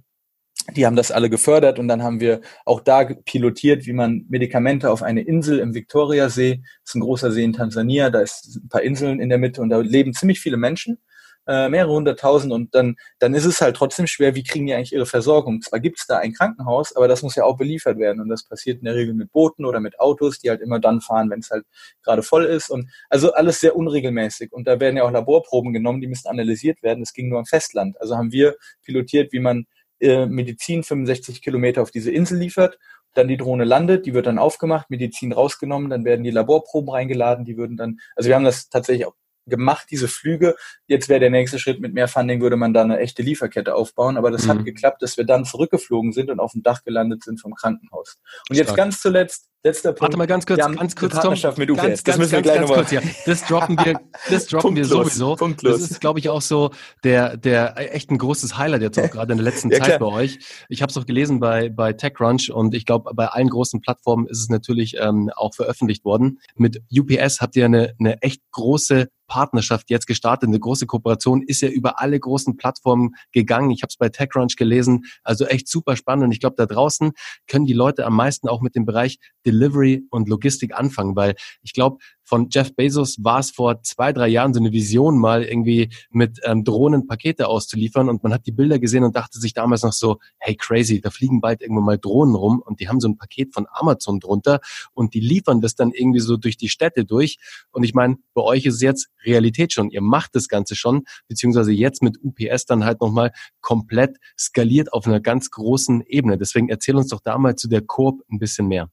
Die haben das alle gefördert und dann haben wir auch da pilotiert, wie man Medikamente auf eine Insel im Viktoriasee, das ist ein großer See in Tansania, da ist ein paar Inseln in der Mitte und da leben ziemlich viele Menschen äh, mehrere hunderttausend und dann, dann ist es halt trotzdem schwer, wie kriegen die eigentlich ihre Versorgung? Zwar gibt es da ein Krankenhaus, aber das muss ja auch beliefert werden und das passiert in der Regel mit Booten oder mit Autos, die halt immer dann fahren, wenn es halt gerade voll ist und also alles sehr unregelmäßig und da werden ja auch Laborproben genommen, die müssen analysiert werden, das ging nur am Festland. Also haben wir pilotiert, wie man äh, Medizin 65 Kilometer auf diese Insel liefert dann die Drohne landet, die wird dann aufgemacht, Medizin rausgenommen, dann werden die Laborproben reingeladen, die würden dann, also wir haben das tatsächlich auch gemacht, diese Flüge. Jetzt wäre der nächste Schritt mit mehr Funding, würde man da eine echte Lieferkette aufbauen. Aber das mhm. hat geklappt, dass wir dann zurückgeflogen sind und auf dem Dach gelandet sind vom Krankenhaus. Und Stark. jetzt ganz zuletzt Letzter Punkt. Warte mal ganz kurz, ganz kurz, Tom. Mit UPS. Ganz, das müssen wir gleich nochmal. Ja. Das droppen wir, das droppen wir sowieso. Punktlos. Das ist, glaube ich, auch so der, der echt ein großes Highlight jetzt auch gerade in der letzten ja, Zeit klar. bei euch. Ich habe es auch gelesen bei, bei TechCrunch und ich glaube, bei allen großen Plattformen ist es natürlich ähm, auch veröffentlicht worden. Mit UPS habt ihr eine, eine echt große Partnerschaft jetzt gestartet. Eine große Kooperation ist ja über alle großen Plattformen gegangen. Ich habe es bei TechCrunch gelesen. Also echt super spannend. Und ich glaube, da draußen können die Leute am meisten auch mit dem Bereich Delivery und Logistik anfangen, weil ich glaube, von Jeff Bezos war es vor zwei, drei Jahren so eine Vision, mal irgendwie mit ähm, Drohnen Pakete auszuliefern und man hat die Bilder gesehen und dachte sich damals noch so, hey crazy, da fliegen bald irgendwann mal Drohnen rum und die haben so ein Paket von Amazon drunter und die liefern das dann irgendwie so durch die Städte durch und ich meine, bei euch ist es jetzt Realität schon, ihr macht das Ganze schon, beziehungsweise jetzt mit UPS dann halt nochmal komplett skaliert auf einer ganz großen Ebene. Deswegen erzähl uns doch da mal zu der Coop ein bisschen mehr.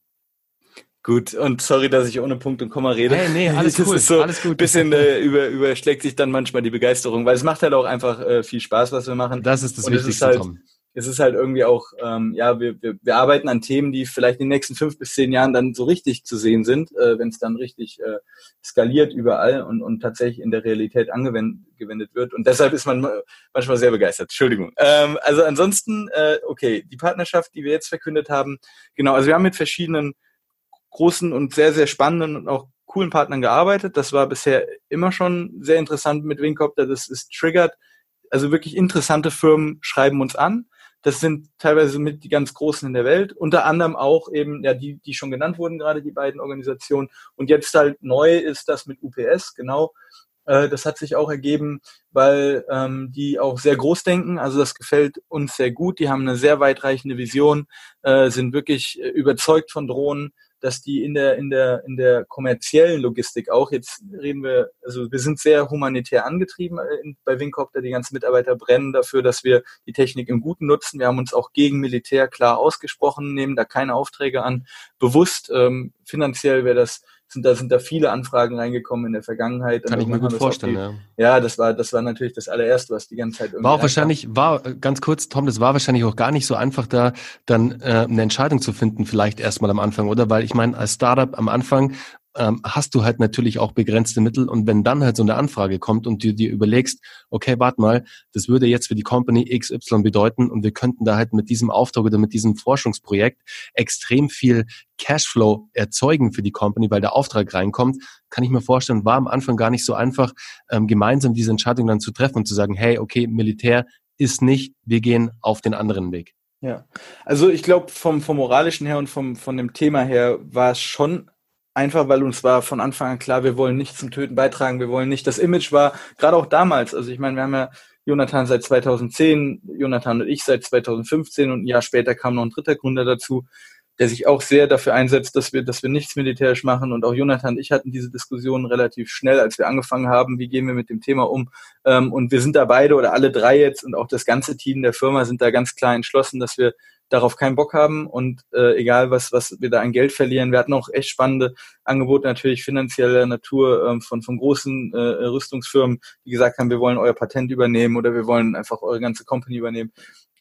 Gut, und sorry, dass ich ohne Punkt und Komma rede. Hey, nee, alles das cool, ist so alles gut. bisschen äh, über, überschlägt sich dann manchmal die Begeisterung, weil es macht halt auch einfach äh, viel Spaß, was wir machen. Das ist das und Wichtigste, es ist halt, Tom. Es ist halt irgendwie auch, ähm, ja, wir, wir, wir arbeiten an Themen, die vielleicht in den nächsten fünf bis zehn Jahren dann so richtig zu sehen sind, äh, wenn es dann richtig äh, skaliert überall und, und tatsächlich in der Realität angewendet wird. Und deshalb ist man manchmal sehr begeistert. Entschuldigung. Ähm, also ansonsten, äh, okay, die Partnerschaft, die wir jetzt verkündet haben, genau, also wir haben mit verschiedenen großen und sehr, sehr spannenden und auch coolen Partnern gearbeitet. Das war bisher immer schon sehr interessant mit Wingcopter. Das ist triggert. Also wirklich interessante Firmen schreiben uns an. Das sind teilweise mit die ganz großen in der Welt, unter anderem auch eben, ja, die, die schon genannt wurden, gerade die beiden Organisationen. Und jetzt halt neu ist das mit UPS, genau. Äh, das hat sich auch ergeben, weil ähm, die auch sehr groß denken. Also das gefällt uns sehr gut. Die haben eine sehr weitreichende Vision, äh, sind wirklich äh, überzeugt von Drohnen, dass die in der, in der, in der kommerziellen Logistik auch, jetzt reden wir, also wir sind sehr humanitär angetrieben äh, bei Wingcopter, die ganzen Mitarbeiter brennen dafür, dass wir die Technik im Guten nutzen. Wir haben uns auch gegen Militär klar ausgesprochen, nehmen da keine Aufträge an. Bewusst, ähm, finanziell wäre das sind da sind da viele Anfragen reingekommen in der Vergangenheit. Kann ich mir gut vorstellen. Die, ja. ja, das war das war natürlich das allererste, was die ganze Zeit irgendwie war auch wahrscheinlich war ganz kurz, Tom, das war wahrscheinlich auch gar nicht so einfach da dann äh, eine Entscheidung zu finden, vielleicht erstmal am Anfang, oder? Weil ich meine, als Startup am Anfang ähm, hast du halt natürlich auch begrenzte Mittel und wenn dann halt so eine Anfrage kommt und du dir überlegst, okay, warte mal, das würde jetzt für die Company XY bedeuten und wir könnten da halt mit diesem Auftrag oder mit diesem Forschungsprojekt extrem viel Cashflow erzeugen für die Company, weil der Auftrag reinkommt, kann ich mir vorstellen, war am Anfang gar nicht so einfach, ähm, gemeinsam diese Entscheidung dann zu treffen und zu sagen, hey, okay, Militär ist nicht, wir gehen auf den anderen Weg. Ja, also ich glaube vom, vom moralischen her und vom, von dem Thema her war es schon einfach weil uns war von Anfang an klar, wir wollen nicht zum Töten beitragen, wir wollen nicht. Das Image war gerade auch damals, also ich meine, wir haben ja Jonathan seit 2010, Jonathan und ich seit 2015 und ein Jahr später kam noch ein dritter Gründer dazu, der sich auch sehr dafür einsetzt, dass wir, dass wir nichts militärisch machen. Und auch Jonathan und ich hatten diese Diskussion relativ schnell, als wir angefangen haben, wie gehen wir mit dem Thema um. Ähm, und wir sind da beide oder alle drei jetzt und auch das ganze Team der Firma sind da ganz klar entschlossen, dass wir darauf keinen Bock haben und äh, egal was was wir da an Geld verlieren. Wir hatten auch echt spannende Angebote natürlich finanzieller Natur ähm, von von großen äh, Rüstungsfirmen, die gesagt haben, wir wollen euer Patent übernehmen oder wir wollen einfach eure ganze Company übernehmen.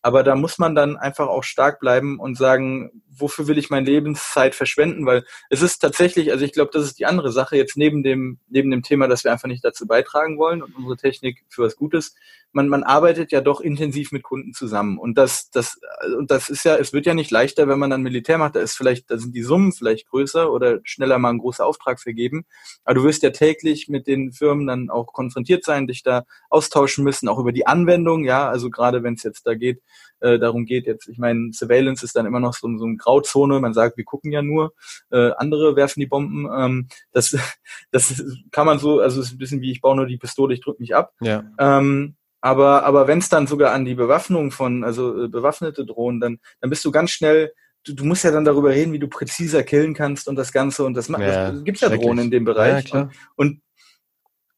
Aber da muss man dann einfach auch stark bleiben und sagen, wofür will ich meine Lebenszeit verschwenden? Weil es ist tatsächlich, also ich glaube, das ist die andere Sache jetzt neben dem, neben dem Thema, dass wir einfach nicht dazu beitragen wollen und unsere Technik für was Gutes. Man, man arbeitet ja doch intensiv mit Kunden zusammen. Und das, das, und das ist ja, es wird ja nicht leichter, wenn man dann Militär macht. Da ist vielleicht, da sind die Summen vielleicht größer oder schneller mal einen großen Auftrag vergeben. Aber du wirst ja täglich mit den Firmen dann auch konfrontiert sein, dich da austauschen müssen, auch über die Anwendung. Ja, also gerade wenn es jetzt da geht, äh, darum geht jetzt, ich meine, Surveillance ist dann immer noch so, so eine Grauzone, man sagt, wir gucken ja nur, äh, andere werfen die Bomben. Ähm, das, das kann man so, also es ist ein bisschen wie ich baue nur die Pistole, ich drücke mich ab. Ja. Ähm, aber aber wenn es dann sogar an die Bewaffnung von, also äh, bewaffnete Drohnen, dann, dann bist du ganz schnell Du, du, musst ja dann darüber reden, wie du präziser killen kannst und das Ganze und das macht. Ja, es gibt ja Drohnen in dem Bereich. Ja, und, und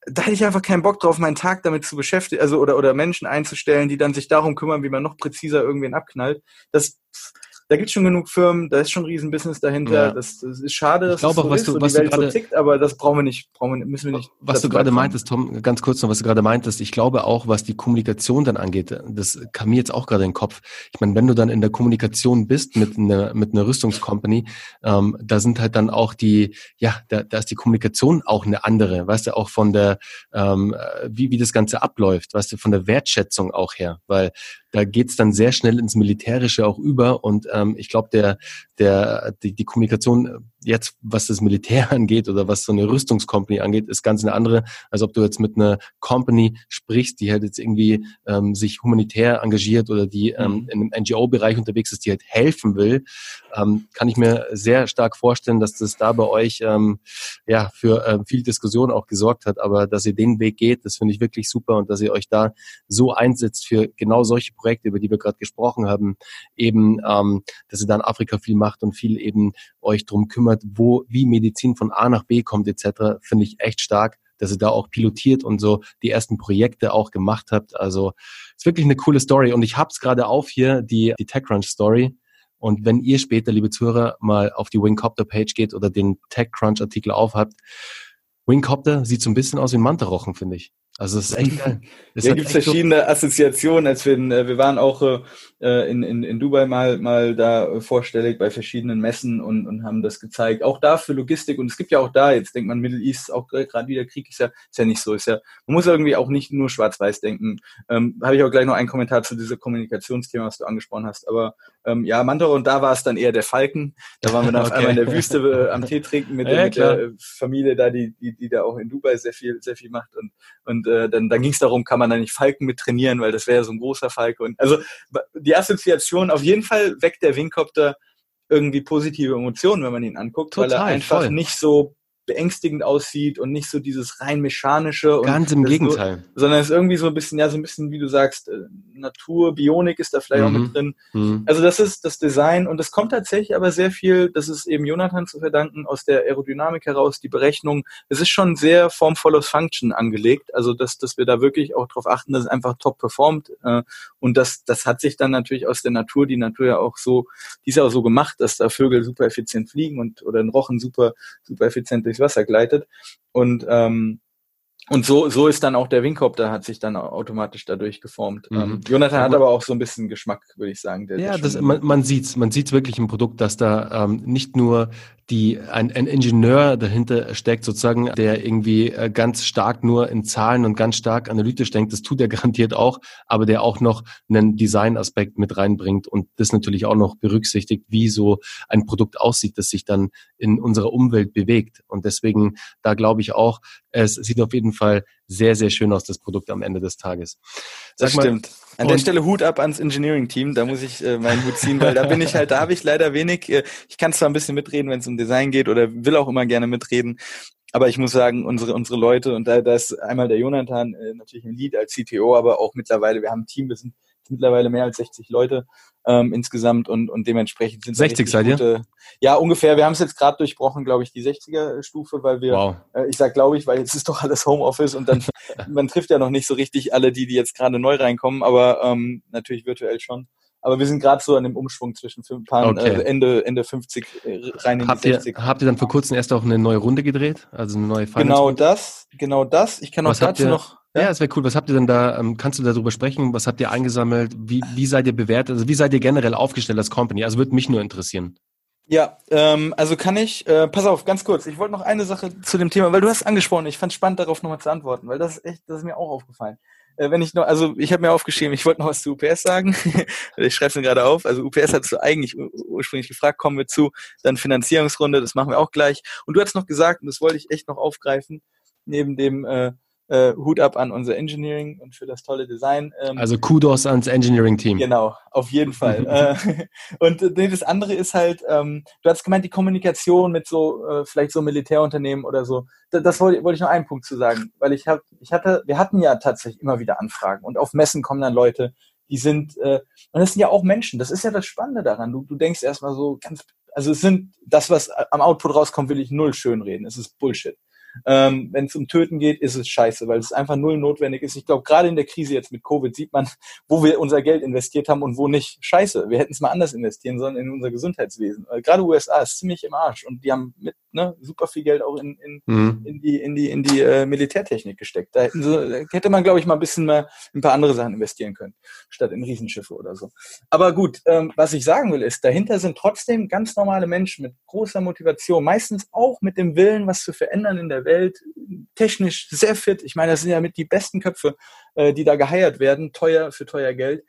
da hätte ich einfach keinen Bock drauf, meinen Tag damit zu beschäftigen, also oder oder Menschen einzustellen, die dann sich darum kümmern, wie man noch präziser irgendwen abknallt. Das da gibt es schon genug Firmen, da ist schon ein Riesenbusiness dahinter. Ja. Das, das, ist schade, dass ich glaube, so was ist, du, was die Welt du grade, so tickt, aber das brauchen wir nicht, brauchen wir, müssen wir nicht. Was du gerade meintest, Tom, ganz kurz noch, was du gerade meintest, ich glaube auch, was die Kommunikation dann angeht, das kam mir jetzt auch gerade in den Kopf. Ich meine, wenn du dann in der Kommunikation bist mit einer mit einer Rüstungscompany, ähm, da sind halt dann auch die, ja, da, da ist die Kommunikation auch eine andere, weißt du, auch von der, ähm, wie wie das Ganze abläuft, weißt du, von der Wertschätzung auch her, weil da geht's dann sehr schnell ins Militärische auch über und ähm, ich glaube, der, der, die, die Kommunikation jetzt, was das Militär angeht oder was so eine Rüstungscompany angeht, ist ganz eine andere, als ob du jetzt mit einer Company sprichst, die halt jetzt irgendwie ähm, sich humanitär engagiert oder die ähm, mhm. in einem NGO-Bereich unterwegs ist, die halt helfen will. Ähm, kann ich mir sehr stark vorstellen, dass das da bei euch ähm, ja für ähm, viel Diskussion auch gesorgt hat, aber dass ihr den Weg geht, das finde ich wirklich super und dass ihr euch da so einsetzt für genau solche Projekte, über die wir gerade gesprochen haben, eben, ähm, dass ihr dann Afrika viel macht und viel eben euch drum kümmert, wo, wie Medizin von A nach B kommt etc., finde ich echt stark, dass ihr da auch pilotiert und so die ersten Projekte auch gemacht habt. Also ist wirklich eine coole Story und ich hab's gerade auf hier, die, die TechCrunch Story. Und wenn ihr später, liebe Zuhörer, mal auf die Wingcopter-Page geht oder den TechCrunch-Artikel aufhabt, Wingcopter sieht so ein bisschen aus wie ein Mantarochen, finde ich. Also es ist echt. Es ja, gibt verschiedene so Assoziationen. Als wir, äh, wir waren auch äh, in, in, in Dubai mal, mal da äh, vorstellig bei verschiedenen Messen und, und haben das gezeigt. Auch da für Logistik. Und es gibt ja auch da, jetzt denkt man Middle East, auch gerade wieder Krieg ist ja, ist ja nicht so. Ist ja, man muss irgendwie auch nicht nur schwarz-weiß denken. Ähm, Habe ich auch gleich noch einen Kommentar zu diesem Kommunikationsthema, was du angesprochen hast. Aber ähm, ja, Mantaro und da war es dann eher der Falken. Da waren wir dann okay. auf einmal in der Wüste äh, am Tee trinken mit, ja, mit der Familie da, die, die, die da auch in Dubai sehr viel, sehr viel macht. Und, und äh, dann, dann ging es darum, kann man da nicht Falken mit trainieren, weil das wäre ja so ein großer Falke. Und also die Assoziation, auf jeden Fall weckt der Wingcopter irgendwie positive Emotionen, wenn man ihn anguckt, Total, weil er einfach voll. nicht so beängstigend aussieht und nicht so dieses rein mechanische. Ganz im Gegenteil. Nur, sondern es ist irgendwie so ein bisschen, ja, so ein bisschen, wie du sagst, äh, Natur, Bionik ist da vielleicht mhm. auch mit mhm. drin. Mhm. Also das ist das Design und es kommt tatsächlich aber sehr viel, das ist eben Jonathan zu verdanken, aus der Aerodynamik heraus, die Berechnung. Es ist schon sehr Form follows Function angelegt, also dass, dass wir da wirklich auch darauf achten, dass es einfach top performt äh, und das, das hat sich dann natürlich aus der Natur, die Natur ja auch so, die ist ja auch so gemacht, dass da Vögel super effizient fliegen und oder ein Rochen super, super effizient durchs Wasser gleitet und ähm, und so, so ist dann auch der Wingcopter hat sich dann automatisch dadurch geformt. Mhm. Ähm, Jonathan hat aber auch so ein bisschen Geschmack, würde ich sagen. Der, ja, der das, man, man sieht's, man sieht's wirklich im Produkt, dass da ähm, nicht nur die ein, ein Ingenieur dahinter steckt, sozusagen, der irgendwie äh, ganz stark nur in Zahlen und ganz stark analytisch denkt, das tut er garantiert auch, aber der auch noch einen Design-Aspekt mit reinbringt und das natürlich auch noch berücksichtigt, wie so ein Produkt aussieht, das sich dann in unserer Umwelt bewegt. Und deswegen, da glaube ich auch, es sieht auf jeden Fall sehr, sehr schön aus, das Produkt am Ende des Tages. Sag das mal, stimmt. An der Stelle Hut ab ans Engineering-Team, da muss ich äh, meinen Hut ziehen, weil da bin ich halt, da habe ich leider wenig, äh, ich kann zwar ein bisschen mitreden, wenn es um Design geht oder will auch immer gerne mitreden, aber ich muss sagen, unsere, unsere Leute, und da, da ist einmal der Jonathan äh, natürlich ein Lead als CTO, aber auch mittlerweile, wir haben ein Team, wir sind mittlerweile mehr als 60 Leute ähm, insgesamt und, und dementsprechend sind 60 seid ihr? ja, ungefähr. Wir haben es jetzt gerade durchbrochen, glaube ich, die 60er Stufe, weil wir, wow. äh, ich sag glaube ich, weil jetzt ist doch alles Homeoffice und dann, man trifft ja noch nicht so richtig alle die, die jetzt gerade neu reinkommen, aber ähm, natürlich virtuell schon. Aber wir sind gerade so an dem Umschwung zwischen fünf Paaren, okay. äh, Ende, Ende 50 äh, rein in habt die 60. Ihr, habt ihr dann vor kurzem erst auch eine neue Runde gedreht? Also eine neue Finance Genau das, genau das. Ich kann auch dazu ihr, noch ja, es wäre cool. Was habt ihr denn da, ähm, kannst du darüber sprechen? Was habt ihr eingesammelt? Wie, wie seid ihr bewertet? Also wie seid ihr generell aufgestellt als Company? Also würde mich nur interessieren. Ja, ähm, also kann ich, äh, pass auf, ganz kurz, ich wollte noch eine Sache zu dem Thema, weil du hast angesprochen, ich fand spannend darauf nochmal zu antworten, weil das ist echt, das ist mir auch aufgefallen. Äh, wenn ich noch, also ich habe mir aufgeschrieben, ich wollte noch was zu UPS sagen, ich schreibe es mir gerade auf, also UPS hast du eigentlich ursprünglich gefragt, kommen wir zu, dann Finanzierungsrunde, das machen wir auch gleich. Und du hast noch gesagt, und das wollte ich echt noch aufgreifen, neben dem äh, äh, Hut ab an unser Engineering und für das tolle Design. Ähm, also Kudos ans Engineering-Team. Genau, auf jeden Fall. äh, und äh, das andere ist halt, ähm, du hast gemeint, die Kommunikation mit so, äh, vielleicht so Militärunternehmen oder so. Das, das wollte, wollte ich noch einen Punkt zu sagen, weil ich habe, ich hatte, wir hatten ja tatsächlich immer wieder Anfragen und auf Messen kommen dann Leute, die sind, äh, und das sind ja auch Menschen, das ist ja das Spannende daran. Du, du denkst erstmal so ganz, also es sind, das, was am Output rauskommt, will ich null schönreden. Es ist Bullshit. Ähm, Wenn es um Töten geht, ist es scheiße, weil es einfach null notwendig ist. Ich glaube, gerade in der Krise jetzt mit Covid sieht man, wo wir unser Geld investiert haben und wo nicht. Scheiße, wir hätten es mal anders investieren sollen in unser Gesundheitswesen. Äh, gerade USA ist ziemlich im Arsch und die haben mit ne, super viel Geld auch in, in, mhm. in die, in die, in die äh, Militärtechnik gesteckt. Da hätten sie, hätte man, glaube ich, mal ein bisschen mehr in ein paar andere Sachen investieren können, statt in Riesenschiffe oder so. Aber gut, ähm, was ich sagen will, ist, dahinter sind trotzdem ganz normale Menschen mit großer Motivation, meistens auch mit dem Willen, was zu verändern in der Welt, technisch sehr fit. Ich meine, das sind ja mit die besten Köpfe, äh, die da geheiert werden, teuer für teuer Geld.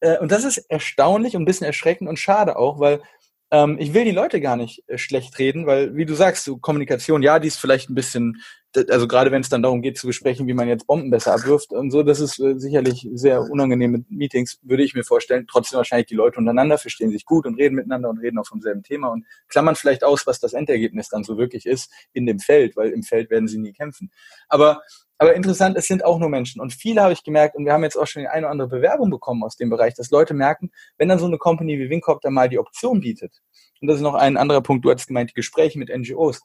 Äh, und das ist erstaunlich und ein bisschen erschreckend und schade auch, weil ich will die Leute gar nicht äh, schlecht reden, weil, wie du sagst, so Kommunikation, ja, die ist vielleicht ein bisschen, also gerade wenn es dann darum geht zu besprechen, wie man jetzt Bomben besser abwirft und so, das ist äh, sicherlich sehr unangenehme Meetings, würde ich mir vorstellen. Trotzdem wahrscheinlich die Leute untereinander verstehen sich gut und reden miteinander und reden auch vom selben Thema und klammern vielleicht aus, was das Endergebnis dann so wirklich ist in dem Feld, weil im Feld werden sie nie kämpfen. Aber aber interessant, es sind auch nur Menschen. Und viele habe ich gemerkt, und wir haben jetzt auch schon die eine oder andere Bewerbung bekommen aus dem Bereich, dass Leute merken, wenn dann so eine Company wie Wincopter mal die Option bietet, und das ist noch ein anderer Punkt, du hattest gemeint, die Gespräche mit NGOs,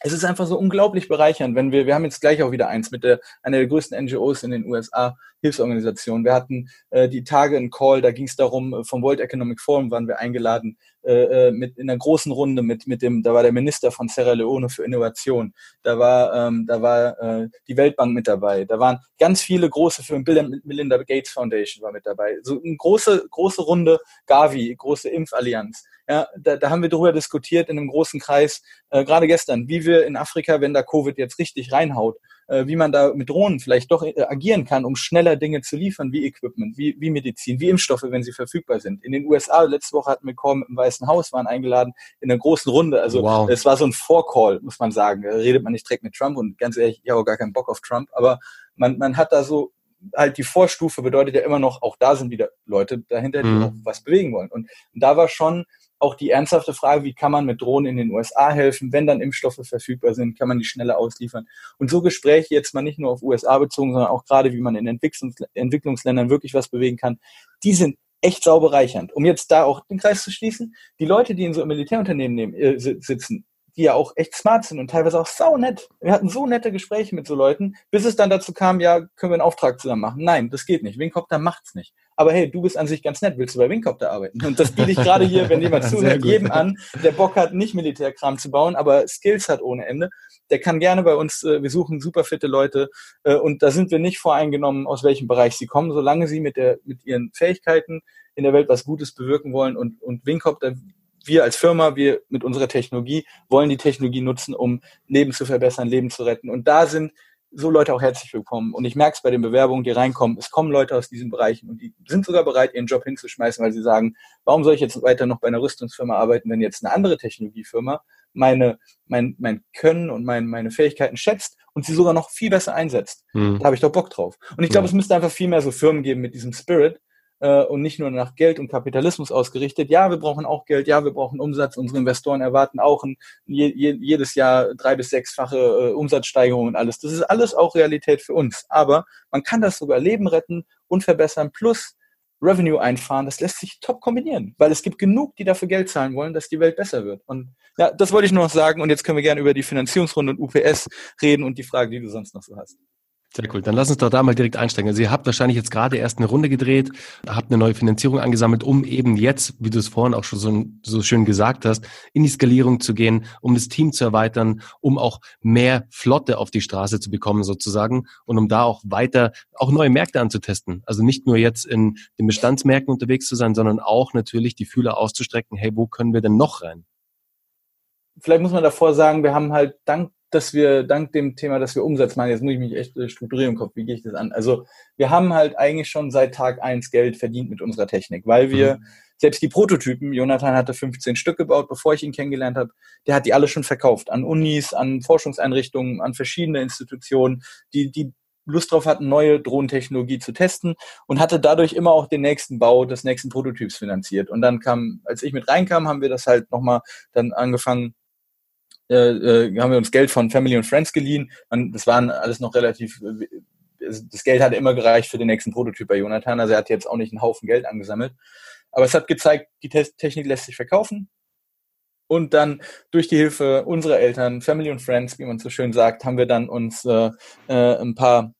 es ist einfach so unglaublich bereichernd, wenn wir, wir haben jetzt gleich auch wieder eins mit der, einer der größten NGOs in den USA, Hilfsorganisationen. Wir hatten äh, die Tage in Call, da ging es darum, äh, vom World Economic Forum waren wir eingeladen, äh, äh, mit in einer großen Runde mit, mit dem, da war der Minister von Sierra Leone für Innovation, da war, ähm, da war äh, die Weltbank mit dabei, da waren ganz viele große Firmen, Bill Melinda Gates Foundation war mit dabei. So eine große, große Runde, Gavi, große Impfallianz. Ja, da, da haben wir darüber diskutiert in einem großen Kreis, äh, gerade gestern, wie wir in Afrika, wenn da Covid jetzt richtig reinhaut, wie man da mit Drohnen vielleicht doch äh, agieren kann, um schneller Dinge zu liefern, wie Equipment, wie, wie Medizin, wie Impfstoffe, wenn sie verfügbar sind. In den USA, letzte Woche hatten wir Call im Weißen Haus, waren eingeladen in einer großen Runde. Also wow. es war so ein Vorcall, muss man sagen. Da redet man nicht direkt mit Trump und ganz ehrlich, ich habe auch gar keinen Bock auf Trump, aber man, man hat da so halt die Vorstufe bedeutet ja immer noch, auch da sind wieder Leute dahinter, die mhm. auch was bewegen wollen. Und da war schon auch die ernsthafte Frage, wie kann man mit Drohnen in den USA helfen, wenn dann Impfstoffe verfügbar sind, kann man die schneller ausliefern. Und so Gespräche jetzt mal nicht nur auf USA bezogen, sondern auch gerade, wie man in Entwicklungs Entwicklungsländern wirklich was bewegen kann, die sind echt sau bereichernd. Um jetzt da auch den Kreis zu schließen, die Leute, die in so Militärunternehmen nehmen, äh, sitzen, die ja auch echt smart sind und teilweise auch sau nett. Wir hatten so nette Gespräche mit so Leuten, bis es dann dazu kam, ja, können wir einen Auftrag zusammen machen? Nein, das geht nicht. Wingcopter macht's nicht. Aber hey, du bist an sich ganz nett, willst du bei Wingcopter arbeiten? Und das biete ich gerade hier, wenn jemand zuhört, jedem an, der Bock hat, nicht Militärkram zu bauen, aber Skills hat ohne Ende. Der kann gerne bei uns, äh, wir suchen super fitte Leute äh, und da sind wir nicht voreingenommen, aus welchem Bereich sie kommen, solange sie mit der, mit ihren Fähigkeiten in der Welt was Gutes bewirken wollen und, und Wingcopter wir als Firma, wir mit unserer Technologie wollen die Technologie nutzen, um Leben zu verbessern, Leben zu retten. Und da sind so Leute auch herzlich willkommen. Und ich merke es bei den Bewerbungen, die reinkommen. Es kommen Leute aus diesen Bereichen und die sind sogar bereit, ihren Job hinzuschmeißen, weil sie sagen, warum soll ich jetzt weiter noch bei einer Rüstungsfirma arbeiten, wenn jetzt eine andere Technologiefirma meine, mein, mein Können und mein, meine Fähigkeiten schätzt und sie sogar noch viel besser einsetzt. Hm. Da habe ich doch Bock drauf. Und ich glaube, ja. es müsste einfach viel mehr so Firmen geben mit diesem Spirit, äh, und nicht nur nach Geld und Kapitalismus ausgerichtet. Ja, wir brauchen auch Geld, ja, wir brauchen Umsatz. Unsere Investoren erwarten auch ein, je, jedes Jahr drei bis sechsfache äh, Umsatzsteigerung und alles. Das ist alles auch Realität für uns. Aber man kann das sogar Leben retten und verbessern plus Revenue einfahren, das lässt sich top kombinieren, weil es gibt genug, die dafür Geld zahlen wollen, dass die Welt besser wird. Und ja, das wollte ich nur noch sagen und jetzt können wir gerne über die Finanzierungsrunde und UPS reden und die Frage, die du sonst noch so hast. Sehr cool. Dann lass uns doch da mal direkt einsteigen. Also ihr habt wahrscheinlich jetzt gerade erst eine Runde gedreht, habt eine neue Finanzierung angesammelt, um eben jetzt, wie du es vorhin auch schon so, so schön gesagt hast, in die Skalierung zu gehen, um das Team zu erweitern, um auch mehr Flotte auf die Straße zu bekommen sozusagen und um da auch weiter auch neue Märkte anzutesten. Also nicht nur jetzt in den Bestandsmärkten unterwegs zu sein, sondern auch natürlich die Fühler auszustrecken, hey, wo können wir denn noch rein? Vielleicht muss man davor sagen, wir haben halt dank dass wir dank dem Thema, dass wir Umsatz machen, jetzt muss ich mich echt strukturieren im Kopf, wie gehe ich das an? Also wir haben halt eigentlich schon seit Tag eins Geld verdient mit unserer Technik, weil wir mhm. selbst die Prototypen, Jonathan hatte 15 Stück gebaut, bevor ich ihn kennengelernt habe, der hat die alle schon verkauft an Unis, an Forschungseinrichtungen, an verschiedene Institutionen, die, die Lust drauf hatten, neue Drohnentechnologie zu testen und hatte dadurch immer auch den nächsten Bau des nächsten Prototyps finanziert. Und dann kam, als ich mit reinkam, haben wir das halt nochmal dann angefangen, äh, äh, haben wir uns Geld von Family und Friends geliehen. Und das waren alles noch relativ, äh, das Geld hatte immer gereicht für den nächsten Prototyp bei Jonathan. Also er hat jetzt auch nicht einen Haufen Geld angesammelt. Aber es hat gezeigt, die Technik lässt sich verkaufen. Und dann durch die Hilfe unserer Eltern, Family und Friends, wie man so schön sagt, haben wir dann uns äh, äh, ein paar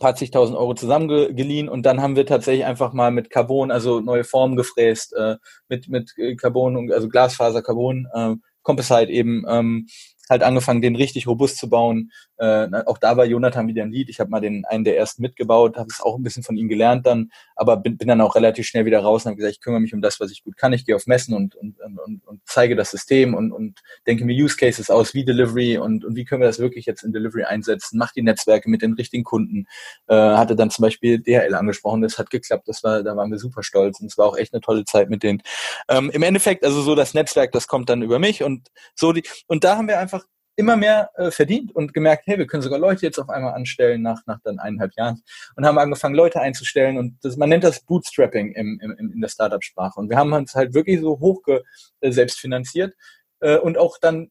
paar zigtausend Euro zusammengeliehen und dann haben wir tatsächlich einfach mal mit Carbon, also neue Formen gefräst, äh, mit, mit Carbon, also Glasfaser, Carbon, äh, Composite eben ähm, halt angefangen, den richtig robust zu bauen. Äh, auch da war Jonathan wieder ein Lied. Ich habe mal den einen der ersten mitgebaut, habe es auch ein bisschen von ihm gelernt dann, aber bin, bin dann auch relativ schnell wieder raus und habe gesagt, ich kümmere mich um das, was ich gut kann. Ich gehe auf Messen und, und, und, und zeige das System und, und denke mir Use Cases aus, wie Delivery und, und wie können wir das wirklich jetzt in Delivery einsetzen. Mach die Netzwerke mit den richtigen Kunden. Äh, hatte dann zum Beispiel DHL angesprochen, das hat geklappt. Das war, da waren wir super stolz und es war auch echt eine tolle Zeit mit denen. Ähm, Im Endeffekt, also so das Netzwerk, das kommt dann über mich und so die und da haben wir einfach immer mehr äh, verdient und gemerkt, hey, wir können sogar Leute jetzt auf einmal anstellen nach, nach dann eineinhalb Jahren und haben angefangen, Leute einzustellen und das, man nennt das Bootstrapping im, im, in der Startup-Sprache. Und wir haben uns halt wirklich so hoch äh, selbst finanziert äh, und auch dann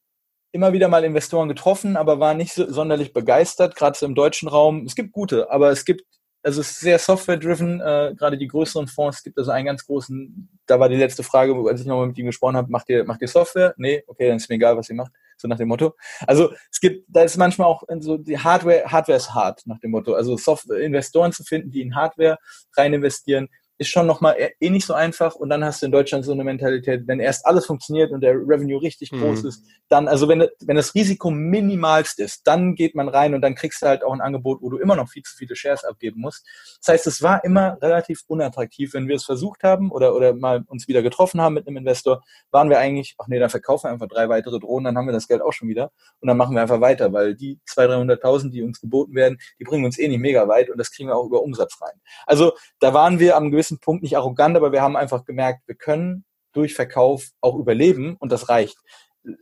immer wieder mal Investoren getroffen, aber war nicht so, sonderlich begeistert, gerade so im deutschen Raum. Es gibt gute, aber es gibt also es ist sehr software-driven, äh, gerade die größeren Fonds. Es gibt also einen ganz großen, da war die letzte Frage, als ich nochmal mit ihm gesprochen habe, macht ihr, macht ihr Software? Nee, okay, dann ist mir egal, was ihr macht so nach dem Motto. Also es gibt, da ist manchmal auch so die Hardware, Hardware ist hart nach dem Motto. Also Software, Investoren zu finden, die in Hardware rein investieren, ist schon nochmal eh, eh nicht so einfach. Und dann hast du in Deutschland so eine Mentalität, wenn erst alles funktioniert und der Revenue richtig mhm. groß ist, dann, also wenn, wenn das Risiko minimalst ist, dann geht man rein und dann kriegst du halt auch ein Angebot, wo du immer noch viel zu viele Shares abgeben musst. Das heißt, es war immer relativ unattraktiv, wenn wir es versucht haben oder, oder mal uns wieder getroffen haben mit einem Investor, waren wir eigentlich, ach nee, dann verkaufen wir einfach drei weitere Drohnen, dann haben wir das Geld auch schon wieder und dann machen wir einfach weiter, weil die 200.000, 300.000, die uns geboten werden, die bringen uns eh nicht mega weit und das kriegen wir auch über Umsatz rein. Also da waren wir am gewissen gewissen Punkt nicht arrogant, aber wir haben einfach gemerkt, wir können durch Verkauf auch überleben und das reicht.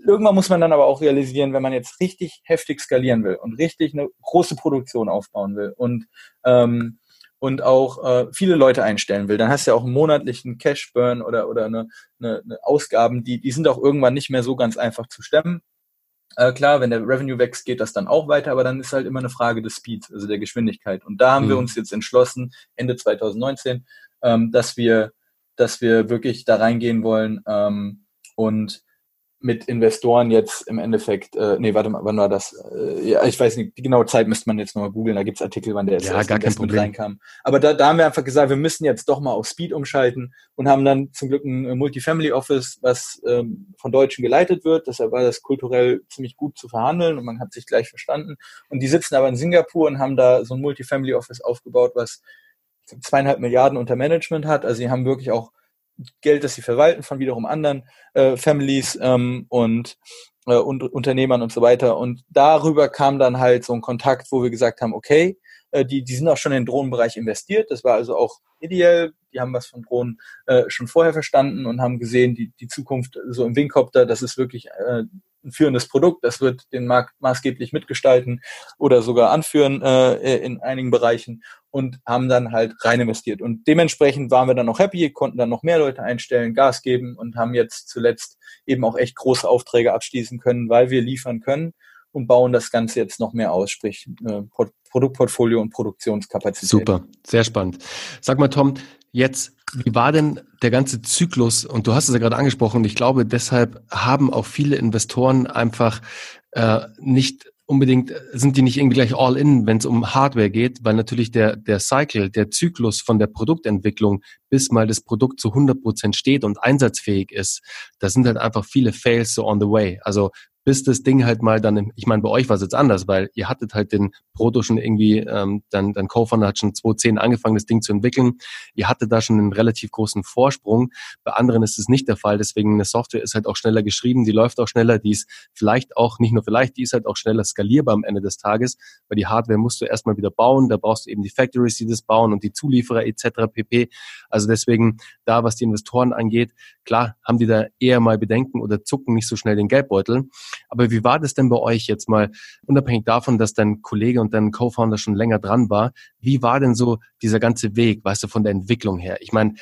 Irgendwann muss man dann aber auch realisieren, wenn man jetzt richtig heftig skalieren will und richtig eine große Produktion aufbauen will und ähm, und auch äh, viele Leute einstellen will, dann hast du ja auch einen monatlichen Cash-Burn oder, oder eine, eine, eine Ausgaben, die, die sind auch irgendwann nicht mehr so ganz einfach zu stemmen. Äh, klar, wenn der Revenue wächst, geht das dann auch weiter, aber dann ist halt immer eine Frage des Speeds, also der Geschwindigkeit. Und da haben mhm. wir uns jetzt entschlossen, Ende 2019, ähm, dass wir, dass wir wirklich da reingehen wollen ähm, und mit Investoren jetzt im Endeffekt, äh, nee, warte mal, wann war das? Äh, ja, ich weiß nicht, die genaue Zeit müsste man jetzt nochmal googeln, da gibt's Artikel, wann der ja, erste Investment reinkam. Aber da, da haben wir einfach gesagt, wir müssen jetzt doch mal auf Speed umschalten und haben dann zum Glück ein Multifamily Office, was ähm, von Deutschen geleitet wird. Deshalb war das kulturell ziemlich gut zu verhandeln und man hat sich gleich verstanden. Und die sitzen aber in Singapur und haben da so ein Multifamily Office aufgebaut, was zweieinhalb Milliarden unter Management hat. Also sie haben wirklich auch Geld, das sie verwalten von wiederum anderen äh, Families ähm, und, äh, und Unternehmern und so weiter. Und darüber kam dann halt so ein Kontakt, wo wir gesagt haben, okay, äh, die, die sind auch schon in den Drohnenbereich investiert. Das war also auch ideell. Die haben was von Drohnen äh, schon vorher verstanden und haben gesehen, die, die Zukunft so im Wingcopter, das ist wirklich äh, ein führendes Produkt, das wird den Markt maßgeblich mitgestalten oder sogar anführen äh, in einigen Bereichen und haben dann halt rein investiert. Und dementsprechend waren wir dann auch happy, konnten dann noch mehr Leute einstellen, Gas geben und haben jetzt zuletzt eben auch echt große Aufträge abschließen können, weil wir liefern können und bauen das Ganze jetzt noch mehr aus, sprich äh, Produktportfolio und Produktionskapazität. Super, sehr spannend. Sag mal, Tom, jetzt, wie war denn der ganze Zyklus? Und du hast es ja gerade angesprochen, ich glaube, deshalb haben auch viele Investoren einfach äh, nicht unbedingt, sind die nicht irgendwie gleich all in, wenn es um Hardware geht, weil natürlich der, der Cycle, der Zyklus von der Produktentwicklung, bis mal das Produkt zu 100 Prozent steht und einsatzfähig ist, da sind halt einfach viele Fails so on the way. Also bis das Ding halt mal dann, ich meine, bei euch war es jetzt anders, weil ihr hattet halt den Proto schon irgendwie, ähm, dann, dann Co-Founder hat schon 2010 angefangen, das Ding zu entwickeln. Ihr hattet da schon einen relativ großen Vorsprung. Bei anderen ist es nicht der Fall, deswegen eine Software ist halt auch schneller geschrieben, die läuft auch schneller, die ist vielleicht auch, nicht nur vielleicht, die ist halt auch schneller skalierbar am Ende des Tages, weil die Hardware musst du erstmal wieder bauen, da brauchst du eben die Factories, die das bauen und die Zulieferer etc. pp. Also deswegen da, was die Investoren angeht, klar haben die da eher mal Bedenken oder zucken nicht so schnell den Geldbeutel. Aber wie war das denn bei euch jetzt mal, unabhängig davon, dass dein Kollege und dein Co-Founder schon länger dran war, wie war denn so dieser ganze Weg, weißt du, von der Entwicklung her? Ich meine,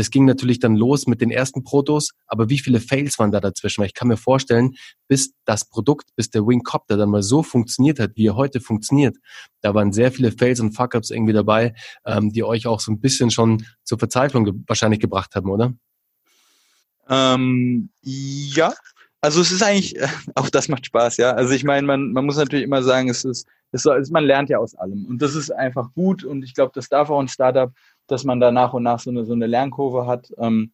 das ging natürlich dann los mit den ersten Protos, aber wie viele Fails waren da dazwischen? Weil ich kann mir vorstellen, bis das Produkt, bis der Wingcopter dann mal so funktioniert hat, wie er heute funktioniert, da waren sehr viele Fails und Fuck-Ups irgendwie dabei, ähm, die euch auch so ein bisschen schon zur Verzweiflung ge wahrscheinlich gebracht haben, oder? Ähm, ja, also es ist eigentlich, auch das macht Spaß, ja. Also ich meine, man, man muss natürlich immer sagen, es ist, es soll, man lernt ja aus allem. Und das ist einfach gut. Und ich glaube, das darf auch ein Startup, dass man da nach und nach so eine, so eine Lernkurve hat. Ähm,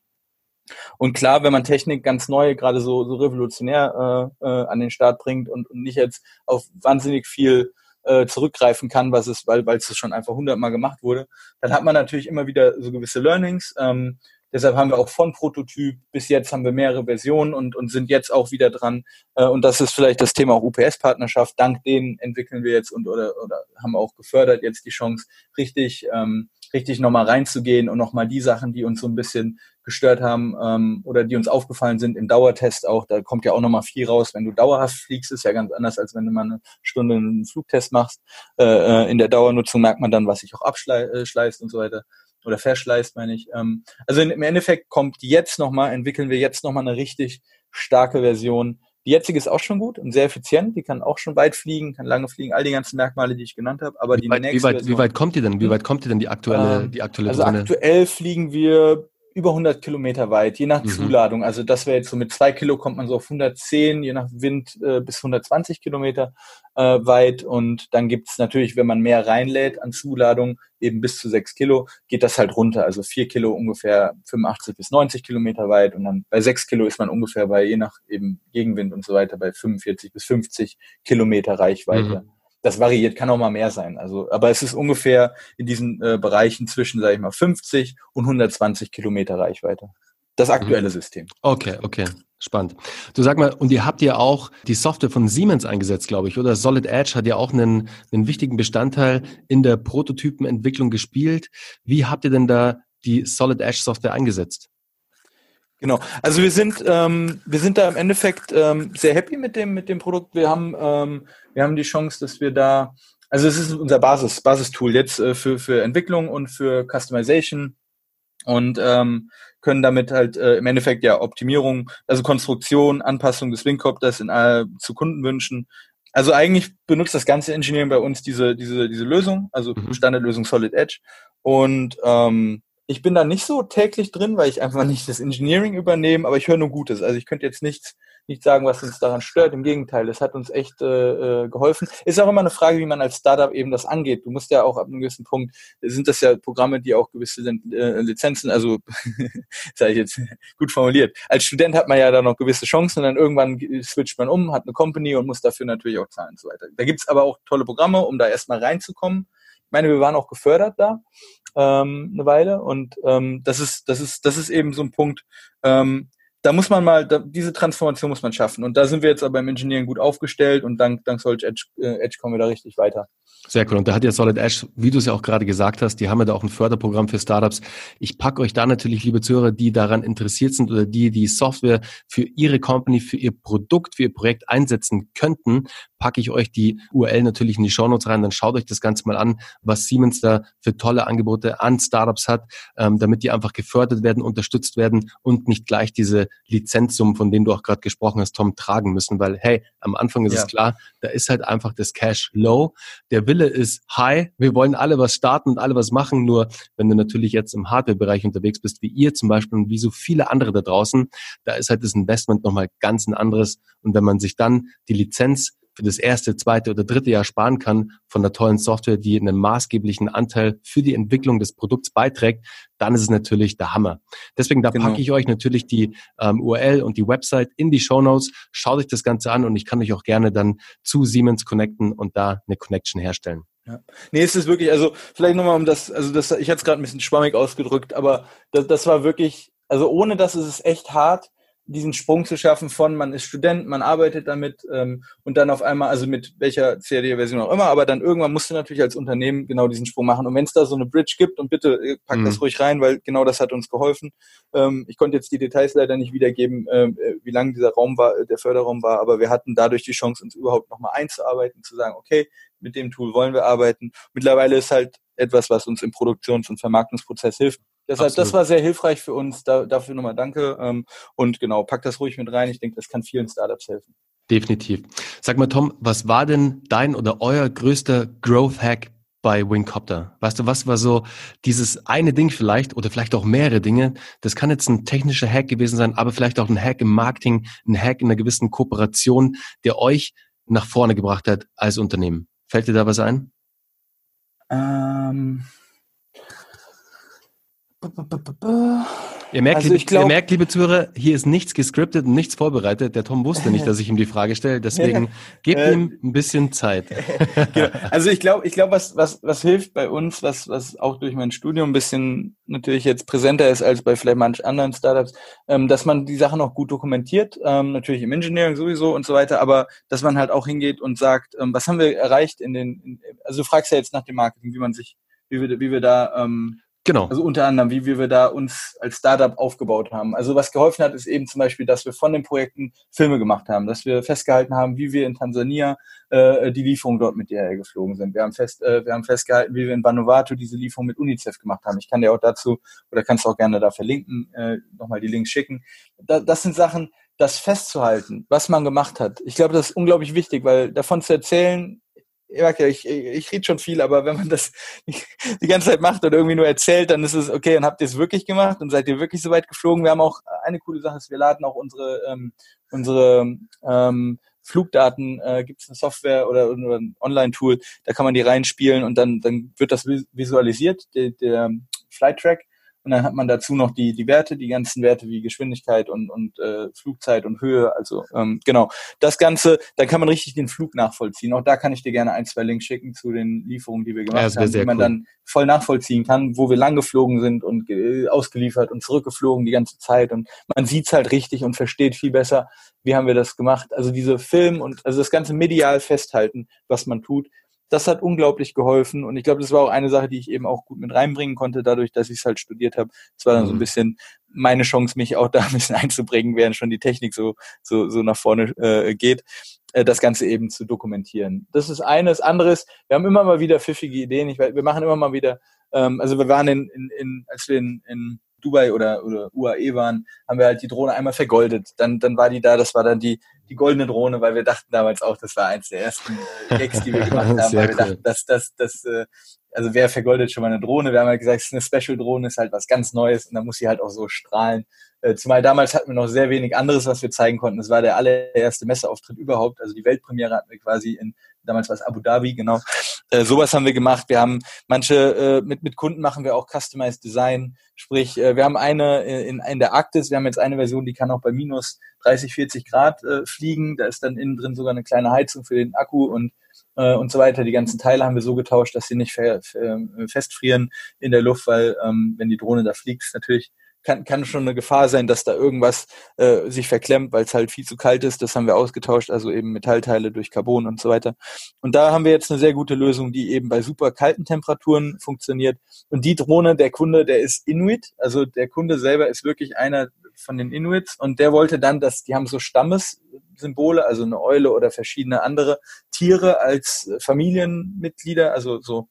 und klar, wenn man Technik ganz neu, gerade so, so revolutionär äh, äh, an den Start bringt und, und nicht jetzt auf wahnsinnig viel äh, zurückgreifen kann, was es, weil weil es schon einfach hundertmal gemacht wurde, dann hat man natürlich immer wieder so gewisse Learnings. Ähm, Deshalb haben wir auch von Prototyp bis jetzt haben wir mehrere Versionen und, und sind jetzt auch wieder dran. Äh, und das ist vielleicht das Thema auch UPS-Partnerschaft. Dank denen entwickeln wir jetzt und oder, oder haben auch gefördert jetzt die Chance, richtig, ähm, richtig nochmal reinzugehen und nochmal die Sachen, die uns so ein bisschen gestört haben ähm, oder die uns aufgefallen sind im Dauertest auch. Da kommt ja auch nochmal viel raus. Wenn du dauerhaft fliegst, ist ja ganz anders, als wenn du mal eine Stunde einen Flugtest machst. Äh, äh in der Dauernutzung merkt man dann, was sich auch abschleißt und so weiter oder verschleißt, meine ich. Ähm, also im Endeffekt kommt jetzt nochmal, entwickeln wir jetzt nochmal eine richtig starke Version. Die jetzige ist auch schon gut und sehr effizient. Die kann auch schon weit fliegen, kann lange fliegen, all die ganzen Merkmale, die ich genannt habe. Aber wie die weit, nächste wie weit, Version, wie weit kommt die denn? Wie weit kommt die denn die aktuelle, ähm, die aktuelle Also Sonne? aktuell fliegen wir über 100 Kilometer weit, je nach mhm. Zuladung. Also das wäre jetzt so mit zwei Kilo kommt man so auf 110, je nach Wind äh, bis 120 Kilometer äh, weit. Und dann gibt's natürlich, wenn man mehr reinlädt an Zuladung, eben bis zu sechs Kilo, geht das halt runter. Also vier Kilo ungefähr 85 bis 90 Kilometer weit. Und dann bei sechs Kilo ist man ungefähr bei, je nach eben Gegenwind und so weiter, bei 45 bis 50 Kilometer Reichweite. Mhm das variiert, kann auch mal mehr sein. Also, aber es ist ungefähr in diesen äh, Bereichen zwischen, sage ich mal, 50 und 120 Kilometer Reichweite. Das aktuelle mhm. System. Okay, okay. Spannend. Du sag mal, und ihr habt ja auch die Software von Siemens eingesetzt, glaube ich, oder? Solid Edge hat ja auch einen, einen wichtigen Bestandteil in der Prototypenentwicklung gespielt. Wie habt ihr denn da die Solid Edge Software eingesetzt? Genau. Also wir sind ähm, wir sind da im Endeffekt ähm, sehr happy mit dem mit dem Produkt. Wir haben ähm, wir haben die Chance, dass wir da also es ist unser Basis, Basistool jetzt äh, für, für Entwicklung und für Customization und ähm, können damit halt äh, im Endeffekt ja Optimierung, also Konstruktion, Anpassung des Wingcopters in, äh, zu Kundenwünschen. Also eigentlich benutzt das ganze Engineering bei uns diese, diese, diese Lösung, also mhm. Standardlösung Solid Edge. Und ähm, ich bin da nicht so täglich drin, weil ich einfach nicht das Engineering übernehme, aber ich höre nur Gutes. Also ich könnte jetzt nichts nicht sagen, was uns daran stört. Im Gegenteil, es hat uns echt äh, äh, geholfen. Ist auch immer eine Frage, wie man als Startup eben das angeht. Du musst ja auch ab einem gewissen Punkt, sind das ja Programme, die auch gewisse äh, Lizenzen, also sage ich jetzt gut formuliert. Als Student hat man ja da noch gewisse Chancen und dann irgendwann switcht man um, hat eine Company und muss dafür natürlich auch zahlen und so weiter. Da gibt's aber auch tolle Programme, um da erstmal reinzukommen. Meine, wir waren auch gefördert da ähm, eine Weile und ähm, das ist das ist das ist eben so ein Punkt. Ähm, da muss man mal, da, diese Transformation muss man schaffen. Und da sind wir jetzt aber im Engineering gut aufgestellt und dank, dank Solid Edge, äh, Edge kommen wir da richtig weiter. Sehr cool. Und da hat ja Solid Edge, wie du es ja auch gerade gesagt hast, die haben ja da auch ein Förderprogramm für Startups. Ich packe euch da natürlich, liebe Zuhörer, die daran interessiert sind oder die die Software für ihre Company, für ihr Produkt, für ihr Projekt einsetzen könnten, packe ich euch die URL natürlich in die Show Notes rein. Dann schaut euch das Ganze mal an, was Siemens da für tolle Angebote an Startups hat, ähm, damit die einfach gefördert werden, unterstützt werden und nicht gleich diese Lizenzsummen, von denen du auch gerade gesprochen hast, Tom, tragen müssen, weil hey, am Anfang ist ja. es klar, da ist halt einfach das Cash low, der Wille ist high, wir wollen alle was starten und alle was machen, nur wenn du natürlich jetzt im Hardware-Bereich unterwegs bist, wie ihr zum Beispiel und wie so viele andere da draußen, da ist halt das Investment nochmal ganz ein anderes. Und wenn man sich dann die Lizenz für das erste, zweite oder dritte Jahr sparen kann von der tollen Software, die einen maßgeblichen Anteil für die Entwicklung des Produkts beiträgt, dann ist es natürlich der Hammer. Deswegen, da genau. packe ich euch natürlich die ähm, URL und die Website in die Show Notes. Schaut euch das Ganze an und ich kann euch auch gerne dann zu Siemens connecten und da eine Connection herstellen. Ja. Nee, es ist wirklich, also vielleicht nochmal um das, also das, ich hatte es gerade ein bisschen schwammig ausgedrückt, aber das, das war wirklich, also ohne das ist es echt hart, diesen Sprung zu schaffen von man ist Student, man arbeitet damit ähm, und dann auf einmal, also mit welcher CAD-Version auch immer, aber dann irgendwann musst du natürlich als Unternehmen genau diesen Sprung machen. Und wenn es da so eine Bridge gibt und bitte äh, pack mhm. das ruhig rein, weil genau das hat uns geholfen. Ähm, ich konnte jetzt die Details leider nicht wiedergeben, ähm, äh, wie lang dieser Raum war, der Förderraum war, aber wir hatten dadurch die Chance, uns überhaupt nochmal einzuarbeiten, zu sagen, okay, mit dem Tool wollen wir arbeiten. Mittlerweile ist halt etwas, was uns im Produktions- und Vermarktungsprozess hilft. Deshalb, das war sehr hilfreich für uns. Da, dafür nochmal danke. Ähm, und genau, pack das ruhig mit rein. Ich denke, das kann vielen Startups helfen. Definitiv. Sag mal, Tom, was war denn dein oder euer größter Growth Hack bei Wingcopter? Weißt du, was war so dieses eine Ding vielleicht oder vielleicht auch mehrere Dinge? Das kann jetzt ein technischer Hack gewesen sein, aber vielleicht auch ein Hack im Marketing, ein Hack in einer gewissen Kooperation, der euch nach vorne gebracht hat als Unternehmen. Fällt dir da was ein? Ähm Ihr merkt, also liebe, glaub, ihr merkt, liebe Zuhörer, hier ist nichts gescriptet und nichts vorbereitet. Der Tom wusste nicht, dass ich ihm die Frage stelle, deswegen gebt äh, ihm ein bisschen Zeit. genau. Also ich glaube, ich glaube, was, was, was hilft bei uns, was, was auch durch mein Studium ein bisschen natürlich jetzt präsenter ist als bei vielleicht manch anderen Startups, ähm, dass man die Sachen auch gut dokumentiert, ähm, natürlich im Engineering sowieso und so weiter, aber dass man halt auch hingeht und sagt, ähm, was haben wir erreicht in den, in, also du fragst ja jetzt nach dem Marketing, wie man sich, wie wir, wie wir da ähm, Genau. Also unter anderem, wie wir da uns als Startup aufgebaut haben. Also was geholfen hat, ist eben zum Beispiel, dass wir von den Projekten Filme gemacht haben, dass wir festgehalten haben, wie wir in Tansania äh, die Lieferung dort mit DHL geflogen sind. Wir haben fest, äh, wir haben festgehalten, wie wir in Vanuatu diese Lieferung mit UNICEF gemacht haben. Ich kann dir auch dazu oder kannst du auch gerne da verlinken, äh, nochmal die Links schicken. Da, das sind Sachen, das festzuhalten, was man gemacht hat. Ich glaube, das ist unglaublich wichtig, weil davon zu erzählen, ich ja, ich, ich rede schon viel, aber wenn man das die ganze Zeit macht oder irgendwie nur erzählt, dann ist es okay, und habt ihr es wirklich gemacht und seid ihr wirklich so weit geflogen? Wir haben auch eine coole Sache, ist, wir laden auch unsere, ähm, unsere ähm, Flugdaten, äh, gibt es eine Software oder, oder ein Online-Tool, da kann man die reinspielen und dann, dann wird das visualisiert, der, der Flight Track und dann hat man dazu noch die, die Werte, die ganzen Werte wie Geschwindigkeit und, und äh, Flugzeit und Höhe. Also ähm, genau, das Ganze, da kann man richtig den Flug nachvollziehen. Auch da kann ich dir gerne ein, zwei Links schicken zu den Lieferungen, die wir gemacht ja, haben, die man cool. dann voll nachvollziehen kann, wo wir lang geflogen sind und äh, ausgeliefert und zurückgeflogen die ganze Zeit. Und man sieht's halt richtig und versteht viel besser, wie haben wir das gemacht. Also diese Film und also das ganze medial festhalten, was man tut, das hat unglaublich geholfen und ich glaube, das war auch eine Sache, die ich eben auch gut mit reinbringen konnte, dadurch, dass ich es halt studiert habe. Es war dann mhm. so ein mhm. bisschen meine Chance, mich auch da ein bisschen einzubringen, während schon die Technik so so so nach vorne äh, geht. äh, das Ganze eben zu dokumentieren. Das ist eines. Anderes, wir haben immer mal wieder pfiffige Ideen. Ich, wir machen immer mal wieder, ähm, also wir waren in, in, in als wir in, in Dubai oder, oder UAE waren, haben wir halt die Drohne einmal vergoldet. Dann, dann war die da, das war dann die, die goldene Drohne, weil wir dachten damals auch, das war eins der ersten äh, Gags, die wir gemacht haben, weil wir cool. dachten, dass das, das, äh, also wer vergoldet schon mal eine Drohne? Wir haben halt gesagt, es ist eine Special-Drohne, ist halt was ganz Neues und dann muss sie halt auch so strahlen. Äh, zumal damals hatten wir noch sehr wenig anderes, was wir zeigen konnten. Es war der allererste Messeauftritt überhaupt, also die Weltpremiere hatten wir quasi in, damals war es Abu Dhabi, genau. Äh, sowas haben wir gemacht. Wir haben manche, äh, mit, mit Kunden machen wir auch Customized Design. Sprich, äh, wir haben eine äh, in, in der Arktis, wir haben jetzt eine Version, die kann auch bei minus 30, 40 Grad äh, fliegen. Da ist dann innen drin sogar eine kleine Heizung für den Akku und äh, und so weiter. Die ganzen Teile haben wir so getauscht, dass sie nicht fe festfrieren in der Luft, weil ähm, wenn die Drohne da fliegt, ist natürlich kann, kann schon eine Gefahr sein, dass da irgendwas äh, sich verklemmt, weil es halt viel zu kalt ist. Das haben wir ausgetauscht, also eben Metallteile durch Carbon und so weiter. Und da haben wir jetzt eine sehr gute Lösung, die eben bei super kalten Temperaturen funktioniert. Und die Drohne, der Kunde, der ist Inuit, also der Kunde selber ist wirklich einer von den Inuits und der wollte dann, dass die haben so Stammessymbole, also eine Eule oder verschiedene andere Tiere als Familienmitglieder, also so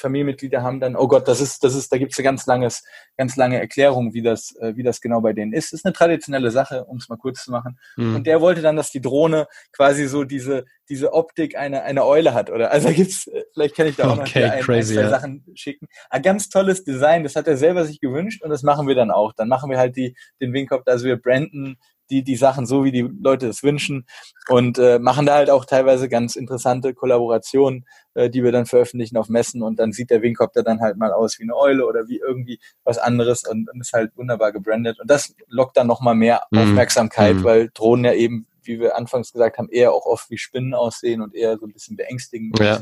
Familienmitglieder haben dann, oh Gott, das ist, das ist, da gibt es eine ganz langes, ganz lange Erklärung, wie das, äh, wie das genau bei denen ist. Das ist eine traditionelle Sache, um es mal kurz zu machen. Mhm. Und der wollte dann, dass die Drohne quasi so diese, diese Optik eine, eine Eule hat. Oder also gibt's, äh, vielleicht kann ich da auch okay, noch ein, crazy, ein, zwei ja. Sachen schicken. Ein ganz tolles Design, das hat er selber sich gewünscht und das machen wir dann auch. Dann machen wir halt die, den Wingkopf, also wir branden die, die Sachen so, wie die Leute es wünschen und äh, machen da halt auch teilweise ganz interessante Kollaborationen, äh, die wir dann veröffentlichen auf Messen und dann sieht der Wingcopter dann halt mal aus wie eine Eule oder wie irgendwie was anderes und, und ist halt wunderbar gebrandet und das lockt dann nochmal mehr mhm. Aufmerksamkeit, mhm. weil Drohnen ja eben, wie wir anfangs gesagt haben, eher auch oft wie Spinnen aussehen und eher so ein bisschen beängstigend. Ja.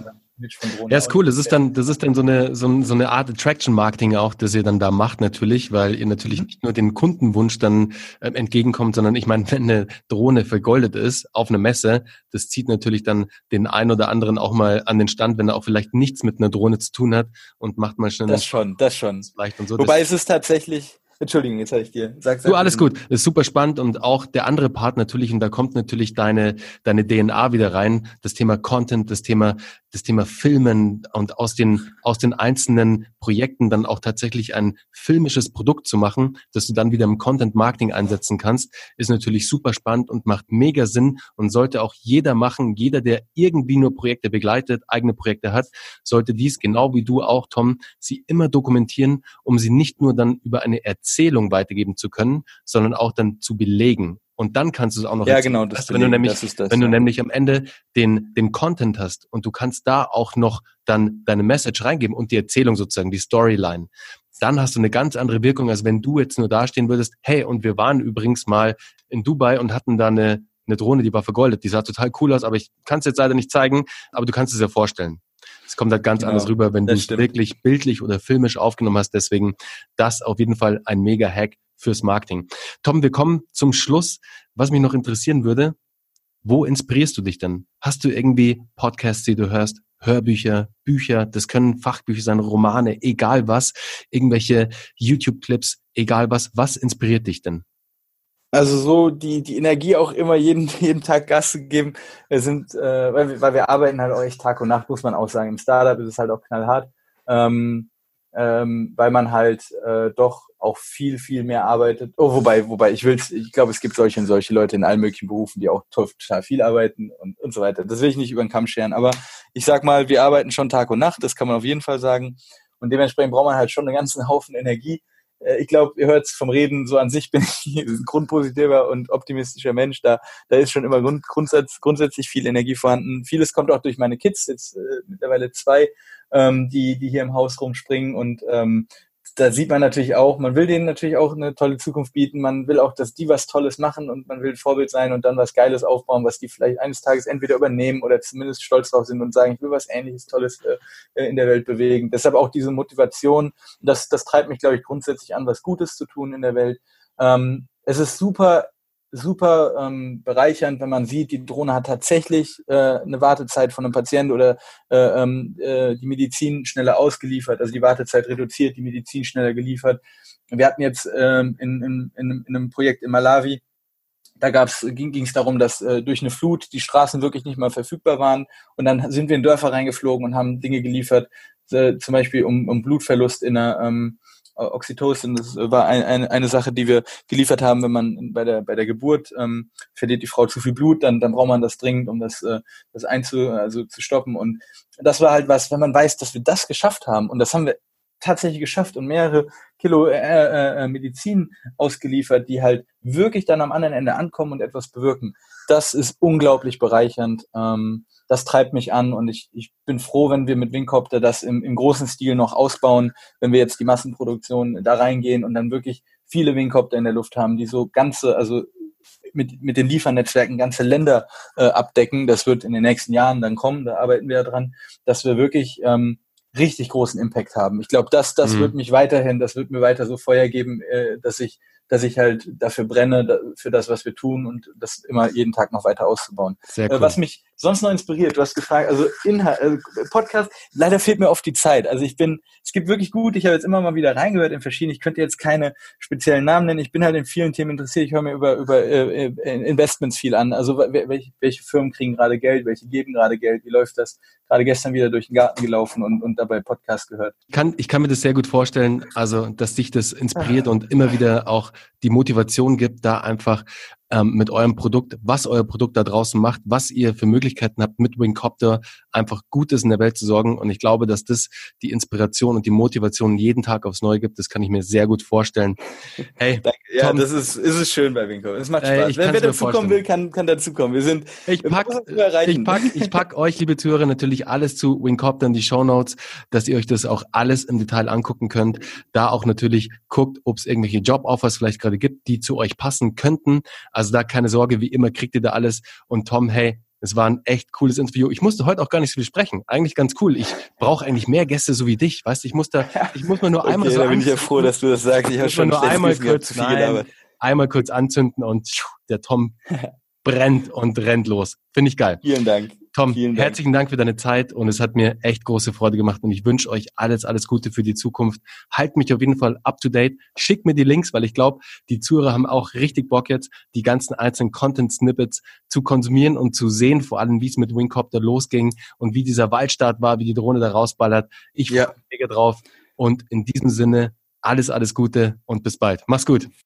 Ja, ist cool. Das ist dann, das ist dann so eine, so, so eine Art Attraction Marketing auch, das ihr dann da macht natürlich, weil ihr natürlich mhm. nicht nur den Kundenwunsch dann äh, entgegenkommt, sondern ich meine, wenn eine Drohne vergoldet ist auf einer Messe, das zieht natürlich dann den einen oder anderen auch mal an den Stand, wenn er auch vielleicht nichts mit einer Drohne zu tun hat und macht mal schnell. Das schon, das schon. Vielleicht und so. Wobei es ist tatsächlich, Entschuldigung, jetzt habe ich dir. Sag, sag du, alles gut. Das ist super spannend und auch der andere Part natürlich, und da kommt natürlich deine, deine DNA wieder rein, das Thema Content, das Thema das Thema Filmen und aus den, aus den einzelnen Projekten dann auch tatsächlich ein filmisches Produkt zu machen, das du dann wieder im Content Marketing einsetzen kannst, ist natürlich super spannend und macht mega Sinn und sollte auch jeder machen. Jeder, der irgendwie nur Projekte begleitet, eigene Projekte hat, sollte dies genau wie du auch, Tom, sie immer dokumentieren, um sie nicht nur dann über eine Erzählung weitergeben zu können, sondern auch dann zu belegen. Und dann kannst du es auch noch. Ja, genau. Das wenn du nämlich, das, wenn du nämlich am Ende den, den Content hast und du kannst da auch noch dann deine Message reingeben und die Erzählung sozusagen, die Storyline, dann hast du eine ganz andere Wirkung, als wenn du jetzt nur dastehen würdest, hey, und wir waren übrigens mal in Dubai und hatten da eine, eine Drohne, die war vergoldet, die sah total cool aus, aber ich kann es jetzt leider nicht zeigen, aber du kannst es ja vorstellen. Es kommt halt ganz genau, anders rüber, wenn du es wirklich bildlich oder filmisch aufgenommen hast. Deswegen das auf jeden Fall ein mega Hack fürs Marketing. Tom, wir kommen zum Schluss. Was mich noch interessieren würde, wo inspirierst du dich denn? Hast du irgendwie Podcasts, die du hörst, Hörbücher, Bücher, das können Fachbücher sein, Romane, egal was, irgendwelche YouTube-Clips, egal was, was inspiriert dich denn? Also so die, die Energie auch immer jeden, jeden Tag Gas zu geben. Wir sind, äh, weil, wir, weil wir arbeiten halt auch echt Tag und Nacht, muss man auch sagen. Im Startup ist es halt auch knallhart. Ähm, ähm, weil man halt äh, doch auch viel, viel mehr arbeitet. Oh, wobei, wobei, ich will ich glaube, es gibt solche und solche Leute in allen möglichen Berufen, die auch total viel arbeiten und, und so weiter. Das will ich nicht über den Kamm scheren. Aber ich sag mal, wir arbeiten schon Tag und Nacht, das kann man auf jeden Fall sagen. Und dementsprechend braucht man halt schon einen ganzen Haufen Energie. Äh, ich glaube, ihr hört es vom Reden, so an sich bin ich ein grundpositiver und optimistischer Mensch. Da, da ist schon immer grund, grundsätzlich, grundsätzlich viel Energie vorhanden. Vieles kommt auch durch meine Kids, jetzt äh, mittlerweile zwei, ähm, die, die hier im Haus rumspringen und ähm, da sieht man natürlich auch, man will denen natürlich auch eine tolle Zukunft bieten, man will auch, dass die was Tolles machen und man will Vorbild sein und dann was Geiles aufbauen, was die vielleicht eines Tages entweder übernehmen oder zumindest stolz drauf sind und sagen, ich will was Ähnliches Tolles äh, in der Welt bewegen. Deshalb auch diese Motivation, das, das treibt mich, glaube ich, grundsätzlich an, was Gutes zu tun in der Welt. Ähm, es ist super super ähm, bereichernd, wenn man sieht, die Drohne hat tatsächlich äh, eine Wartezeit von einem Patienten oder äh, ähm, äh, die Medizin schneller ausgeliefert, also die Wartezeit reduziert, die Medizin schneller geliefert. Wir hatten jetzt ähm, in, in, in, in einem Projekt in Malawi da gab's, ging es darum, dass äh, durch eine Flut die Straßen wirklich nicht mehr verfügbar waren. Und dann sind wir in Dörfer reingeflogen und haben Dinge geliefert, äh, zum Beispiel um, um Blutverlust in der ähm, Oxytocin. Das war ein, ein, eine Sache, die wir geliefert haben, wenn man bei der bei der Geburt ähm, verliert die Frau zu viel Blut, dann dann braucht man das dringend, um das äh, das einzu also zu stoppen. Und das war halt was, wenn man weiß, dass wir das geschafft haben und das haben wir tatsächlich geschafft und mehrere Kilo äh, äh, äh, Medizin ausgeliefert, die halt wirklich dann am anderen Ende ankommen und etwas bewirken. Das ist unglaublich bereichernd. Ähm, das treibt mich an und ich, ich bin froh, wenn wir mit Wingcopter das im, im großen Stil noch ausbauen, wenn wir jetzt die Massenproduktion da reingehen und dann wirklich viele Wingcopter in der Luft haben, die so ganze, also mit, mit den Liefernetzwerken ganze Länder äh, abdecken. Das wird in den nächsten Jahren dann kommen, da arbeiten wir dran, dass wir wirklich ähm, richtig großen Impact haben. Ich glaube, das, das mhm. wird mich weiterhin, das wird mir weiter so Feuer geben, äh, dass ich dass ich halt dafür brenne, für das, was wir tun und das immer jeden Tag noch weiter auszubauen. Sehr äh, cool. Was mich sonst noch inspiriert, du hast gefragt, also Inhalt, also Podcast, leider fehlt mir oft die Zeit. Also ich bin, es gibt wirklich gut, ich habe jetzt immer mal wieder reingehört in verschiedene, ich könnte jetzt keine speziellen Namen nennen, ich bin halt in vielen Themen interessiert, ich höre mir über, über äh, äh Investments viel an. Also welche, welche Firmen kriegen gerade Geld, welche geben gerade Geld, wie läuft das? Gerade gestern wieder durch den Garten gelaufen und, und dabei Podcast gehört. Ich kann, ich kann mir das sehr gut vorstellen, also dass dich das inspiriert und immer wieder auch die Motivation gibt, da einfach ähm, mit eurem Produkt, was euer Produkt da draußen macht, was ihr für Möglichkeiten habt, mit Wingcopter einfach Gutes in der Welt zu sorgen. Und ich glaube, dass das die Inspiration und die Motivation jeden Tag aufs Neue gibt. Das kann ich mir sehr gut vorstellen. Hey, Danke. ja, Tom, das ist, ist es schön bei Wingcopter. Es macht Spaß. Wer, wer dazukommen will, kann, kann dazukommen. Wir sind, ich pack, ich pack, ich pack euch, liebe Zuhörer, natürlich alles zu Wingcopter in die Show Notes, dass ihr euch das auch alles im Detail angucken könnt. Da auch natürlich guckt, ob es irgendwelche Job-Offers vielleicht gerade gibt, die zu euch passen könnten. Also da keine Sorge, wie immer kriegt ihr da alles. Und Tom, hey, es war ein echt cooles Interview. Ich musste heute auch gar nicht so viel sprechen. Eigentlich ganz cool. Ich brauche eigentlich mehr Gäste so wie dich. Weißt du, ich muss da, ich muss mir nur okay, einmal so. Da bin ich ja froh, dass du das sagst. Ich habe schon nur einmal kurz, nein, einmal kurz anzünden und der Tom brennt und rennt los. Finde ich geil. Vielen Dank. Tom, Dank. herzlichen Dank für deine Zeit und es hat mir echt große Freude gemacht und ich wünsche euch alles, alles Gute für die Zukunft. Halt mich auf jeden Fall up to date. Schickt mir die Links, weil ich glaube, die Zuhörer haben auch richtig Bock jetzt, die ganzen einzelnen Content-Snippets zu konsumieren und zu sehen, vor allem wie es mit Wingcopter losging und wie dieser Waldstart war, wie die Drohne da rausballert. Ich freue mich mega drauf und in diesem Sinne alles, alles Gute und bis bald. Mach's gut.